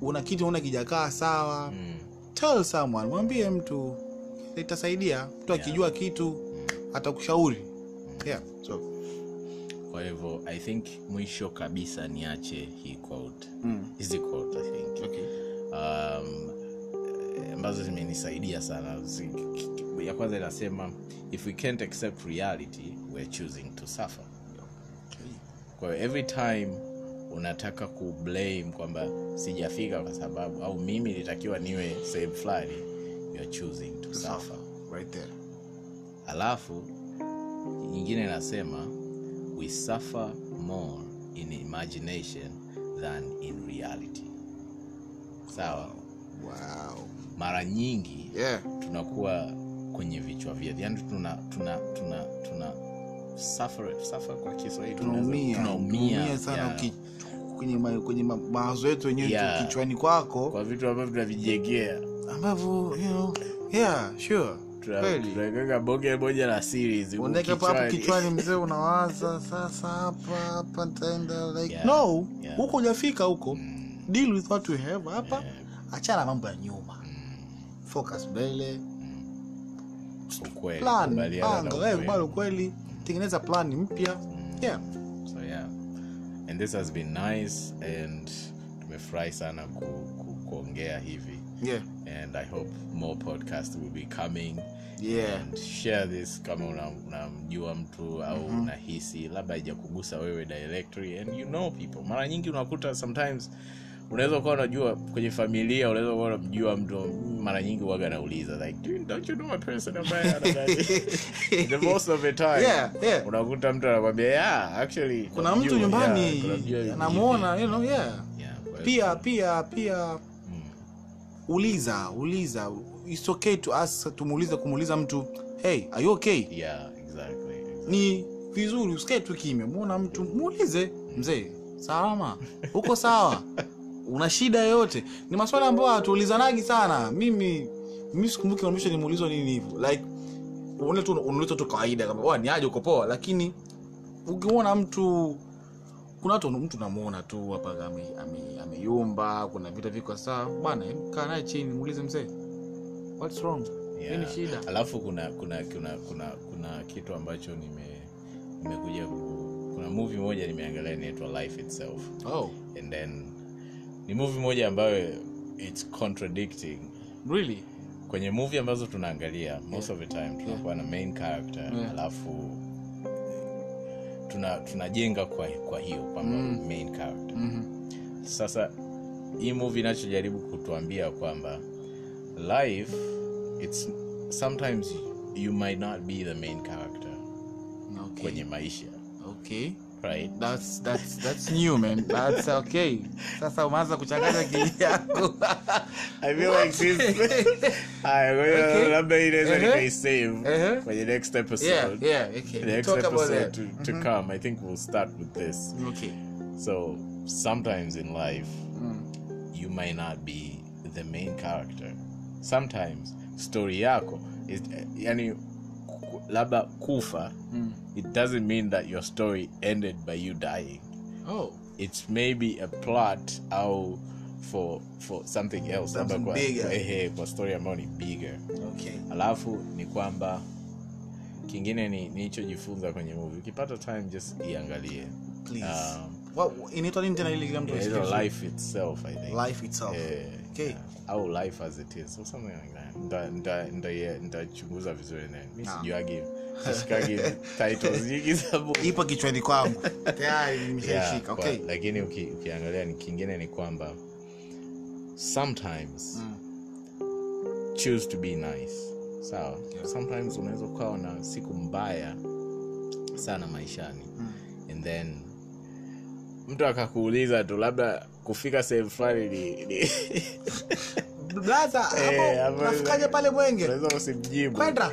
[SPEAKER 2] una kitu una kijakaa sawa.
[SPEAKER 1] Mm,
[SPEAKER 2] tell someone mwambie mtu itasaidia. Mtu akijua kitu atakushauri. Yeah so
[SPEAKER 1] kwa hivyo i think mwisho kabisa niache hii quote.
[SPEAKER 2] Mm.
[SPEAKER 1] hizi quote i think.
[SPEAKER 2] Okay.
[SPEAKER 1] Um, ambazo zimenisaidia sana. Ya kwanza inasema if we can't accept reality weare choosing to suffer. Kwa hiyo every time unataka kublame kwamba sijafika kwa sababu au mimi nilitakiwa niwe sehemu fulani youare choosing to suffer.
[SPEAKER 2] Right there.
[SPEAKER 1] Alafu nyingine inasema we suffer more in imagination than in reality. Sawa?
[SPEAKER 2] Wow.
[SPEAKER 1] mara nyingi
[SPEAKER 2] yeah.
[SPEAKER 1] tunakuwa kwenye vichwa vyetu. Yani tuna tuna tuna tuna suffer, suffer kwa kiswahili.
[SPEAKER 2] Tunaumia.
[SPEAKER 1] tunaumia
[SPEAKER 2] tunaumia sana
[SPEAKER 1] yeah,
[SPEAKER 2] kwenye ma- kwenye ma- mawazo yetu wenyewe
[SPEAKER 1] Yeah.
[SPEAKER 2] kichwani kwako.
[SPEAKER 1] Kwa vitu ambavyo tunavijegea.
[SPEAKER 2] Ambavyo you know, yeah sure
[SPEAKER 1] tunaweka bonge moja la series
[SPEAKER 2] unaweka hapo hapo
[SPEAKER 1] kichwani. *laughs*
[SPEAKER 2] mzee unawaza sasa hapa hapa nitaenda like
[SPEAKER 1] Yeah.
[SPEAKER 2] no
[SPEAKER 1] Yeah.
[SPEAKER 2] huko hujafika huko.
[SPEAKER 1] Mm,
[SPEAKER 2] deal with what you have hapa.
[SPEAKER 1] Yeah,
[SPEAKER 2] achana mambo ya nyuma.
[SPEAKER 1] Mm,
[SPEAKER 2] focus mbele.
[SPEAKER 1] Na
[SPEAKER 2] panga.
[SPEAKER 1] Ukweli.
[SPEAKER 2] kubali ukweli tengeneza plan mpya.
[SPEAKER 1] Mm.
[SPEAKER 2] yeah.
[SPEAKER 1] So yeah. And this has been nice and tumefurahi sana ku, ku, kuongea hivi.
[SPEAKER 2] Yeah.
[SPEAKER 1] And i hope more podcast will be coming
[SPEAKER 2] yeah.
[SPEAKER 1] Share this kama una- unamjua mtu au unahisi labda haijakugusa wewe directly. And you know people. Mara nyingi unakuta sometimes unaweza ukawa unajua kwenye familia unaweza ukawa unamjua mtu mara nyingi waga anauliza like "Do- don't you know a person ambaye *laughs* the most of the time
[SPEAKER 2] yeah yeah.
[SPEAKER 1] unakuta mtu anakwambia yeah actually
[SPEAKER 2] kuna mtu nyumbani
[SPEAKER 1] yeah,
[SPEAKER 2] you know yeah.
[SPEAKER 1] Yeah,
[SPEAKER 2] pia pia pia
[SPEAKER 1] Mm,
[SPEAKER 2] uliza uliza it's okay to ask tumuulize kumuuliza mtu hey are you okay?
[SPEAKER 1] Yeah exactly, exactly.
[SPEAKER 2] ni vizuri usikae tu kimya muona mtu muulize mzee salama? Uko sawa? Una shida yoyote? Ni maswala ambayo hatuulizanagi sana. Mimi mi sikumbuki mwisho nimeulizwa nini hivyo. Like tu unaulizwa tu kawaida kama ni aje uko poa? Lakini ukimwona mtu kuna watu mtu namuona tu hapa ame- ame- kuna vita viko sawa. Bwana kaa naye chini muulize mzee what's wrong?
[SPEAKER 1] Yeah.
[SPEAKER 2] nini shida?
[SPEAKER 1] Alafu kuna kuna kuna kuna kuna kitu ambacho nime nimekuja kuna movie moja nimeangalia inaitwa life itself.
[SPEAKER 2] Oh.
[SPEAKER 1] And then ni movie moja ambayo its contradicting.
[SPEAKER 2] Really?
[SPEAKER 1] Kwenye movie ambazo tunaangalia most of the time tunakuwa na main character
[SPEAKER 2] Yeah.
[SPEAKER 1] alafu tuna tunajenga kwa, kwa hiyo kwamba
[SPEAKER 2] Mm.
[SPEAKER 1] main character.
[SPEAKER 2] Mhm
[SPEAKER 1] sasa hii movie inachojaribu kutuambia kwamba life it's sometimes you might not be the main character
[SPEAKER 2] okay.
[SPEAKER 1] kwenye maisha.
[SPEAKER 2] Okay.
[SPEAKER 1] Right?
[SPEAKER 2] That's that's that's new man. That's okay. Sasa umeanza kuchanganya akili yako. *laughs*
[SPEAKER 1] I feel like this. Hiyo *laughs*
[SPEAKER 2] Okay.
[SPEAKER 1] labda inaweza
[SPEAKER 2] Uh-huh.
[SPEAKER 1] nikaisave
[SPEAKER 2] Uh-huh.
[SPEAKER 1] kwenye next episode.
[SPEAKER 2] yeah yeah okay.
[SPEAKER 1] The next
[SPEAKER 2] talk about
[SPEAKER 1] episode to, to come. I think we'll start with this.
[SPEAKER 2] Okay.
[SPEAKER 1] So sometimes in life
[SPEAKER 2] mm.
[SPEAKER 1] you might not be the main character sometimes story yako is, yani labda kufa
[SPEAKER 2] Mm.
[SPEAKER 1] it doesn't mean that your story ended by you dying.
[SPEAKER 2] Oh.
[SPEAKER 1] It's maybe a plot au for for something else labda kwa, kwa, ehe, kwa story ambayo ni bigger.
[SPEAKER 2] Okay.
[SPEAKER 1] Alafu ni kwamba kingine ni nilichojifunza kwenye movie. Ukipata time just iangalie.
[SPEAKER 2] Please.
[SPEAKER 1] Um,
[SPEAKER 2] well, inaitwa nini tena ile kila mtu
[SPEAKER 1] life itself i think.
[SPEAKER 2] Life itself.
[SPEAKER 1] Eh,
[SPEAKER 2] okay.
[SPEAKER 1] Au life as it is. Or something like that vizuri na mi sijuagi sishikagi titles nyingi
[SPEAKER 2] ipo kichwani kwangu. *laughs* Tayari nimeshaishika okay.
[SPEAKER 1] lakini uki, ukiangalia kingine ni kwamba sometimes
[SPEAKER 2] Mm.
[SPEAKER 1] choose to be nice. Sawa? Sometimes unaweza ukawa na siku mbaya sana maishani.
[SPEAKER 2] Mm.
[SPEAKER 1] and then mtu akakuuliza tu labda kufika sehemu fulani ni, ni. *laughs*
[SPEAKER 2] Blaza
[SPEAKER 1] Eh,
[SPEAKER 2] hapo
[SPEAKER 1] hapo-
[SPEAKER 2] nafikaje pale mwenge? kwenda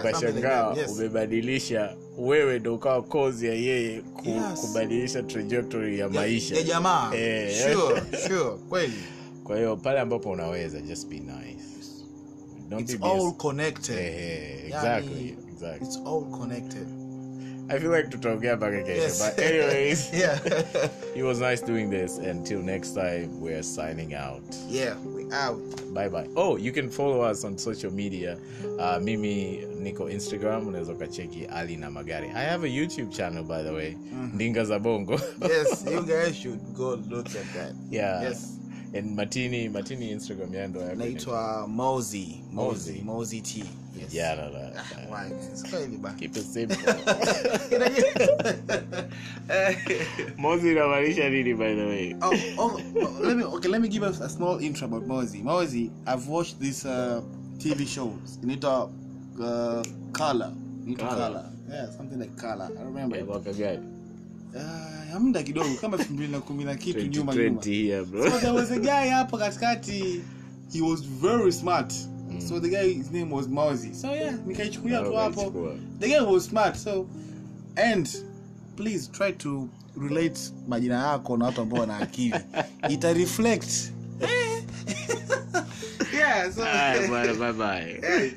[SPEAKER 1] ukashangaa umebadilisha wewe ndo ukawa kozi ya yeye ku,
[SPEAKER 2] Yes.
[SPEAKER 1] kubadilisha trajectory ya maisha.
[SPEAKER 2] ya jamaa.
[SPEAKER 1] Eh.
[SPEAKER 2] sure *laughs* sure kweli.
[SPEAKER 1] Kwa hiyo pale ambapo unaweza just be nice. Don't
[SPEAKER 2] it's
[SPEAKER 1] be
[SPEAKER 2] all connected.
[SPEAKER 1] Eh,
[SPEAKER 2] Yani,
[SPEAKER 1] exactly, exactly.
[SPEAKER 2] it's all connected
[SPEAKER 1] I feel like tutaongea mpaka kesho
[SPEAKER 2] Yes.
[SPEAKER 1] but anyways. *laughs*
[SPEAKER 2] Yeah. *laughs*
[SPEAKER 1] It was nice doing this. Until next time we're signing out.
[SPEAKER 2] Yeah we out.
[SPEAKER 1] Bye bye. Oh you can follow us on social media. Uh, mimi niko instagram unaweza ukacheki ali na magari. I have a youtube channel by the way. Ndinga za bongo.
[SPEAKER 2] Yes *laughs* you guys should go look at that.
[SPEAKER 1] Yeah.
[SPEAKER 2] Yes.
[SPEAKER 1] And matini matini instagram yando
[SPEAKER 2] naitwa mozi. Mozi.
[SPEAKER 1] mozi
[SPEAKER 2] t *laughs*
[SPEAKER 1] mozi inamaanisha nini by the way?
[SPEAKER 2] Oh, oh, oh, let me okay let me give us a small intro about mozi. Mozi i've watched this uh, tv shows inaitwa uh, color inaitwa
[SPEAKER 1] Color.
[SPEAKER 2] color yeah something like color i remember
[SPEAKER 1] Eh, mwaka gani?
[SPEAKER 2] Uh, muda kidogo kama elfu mbili na kumi na kitu nyuma nyuma.
[SPEAKER 1] 2020
[SPEAKER 2] so there was a guy hapo katikati. He was very smart so the guy his name was Mauzi. So yeah nikaichukulia tu hapo. the guy was smart so and please try to relate majina yako na watu ambao wana akili. *laughs* Ita reflect. *laughs* Yeah so
[SPEAKER 1] bwana, bye bye.
[SPEAKER 2] Hey.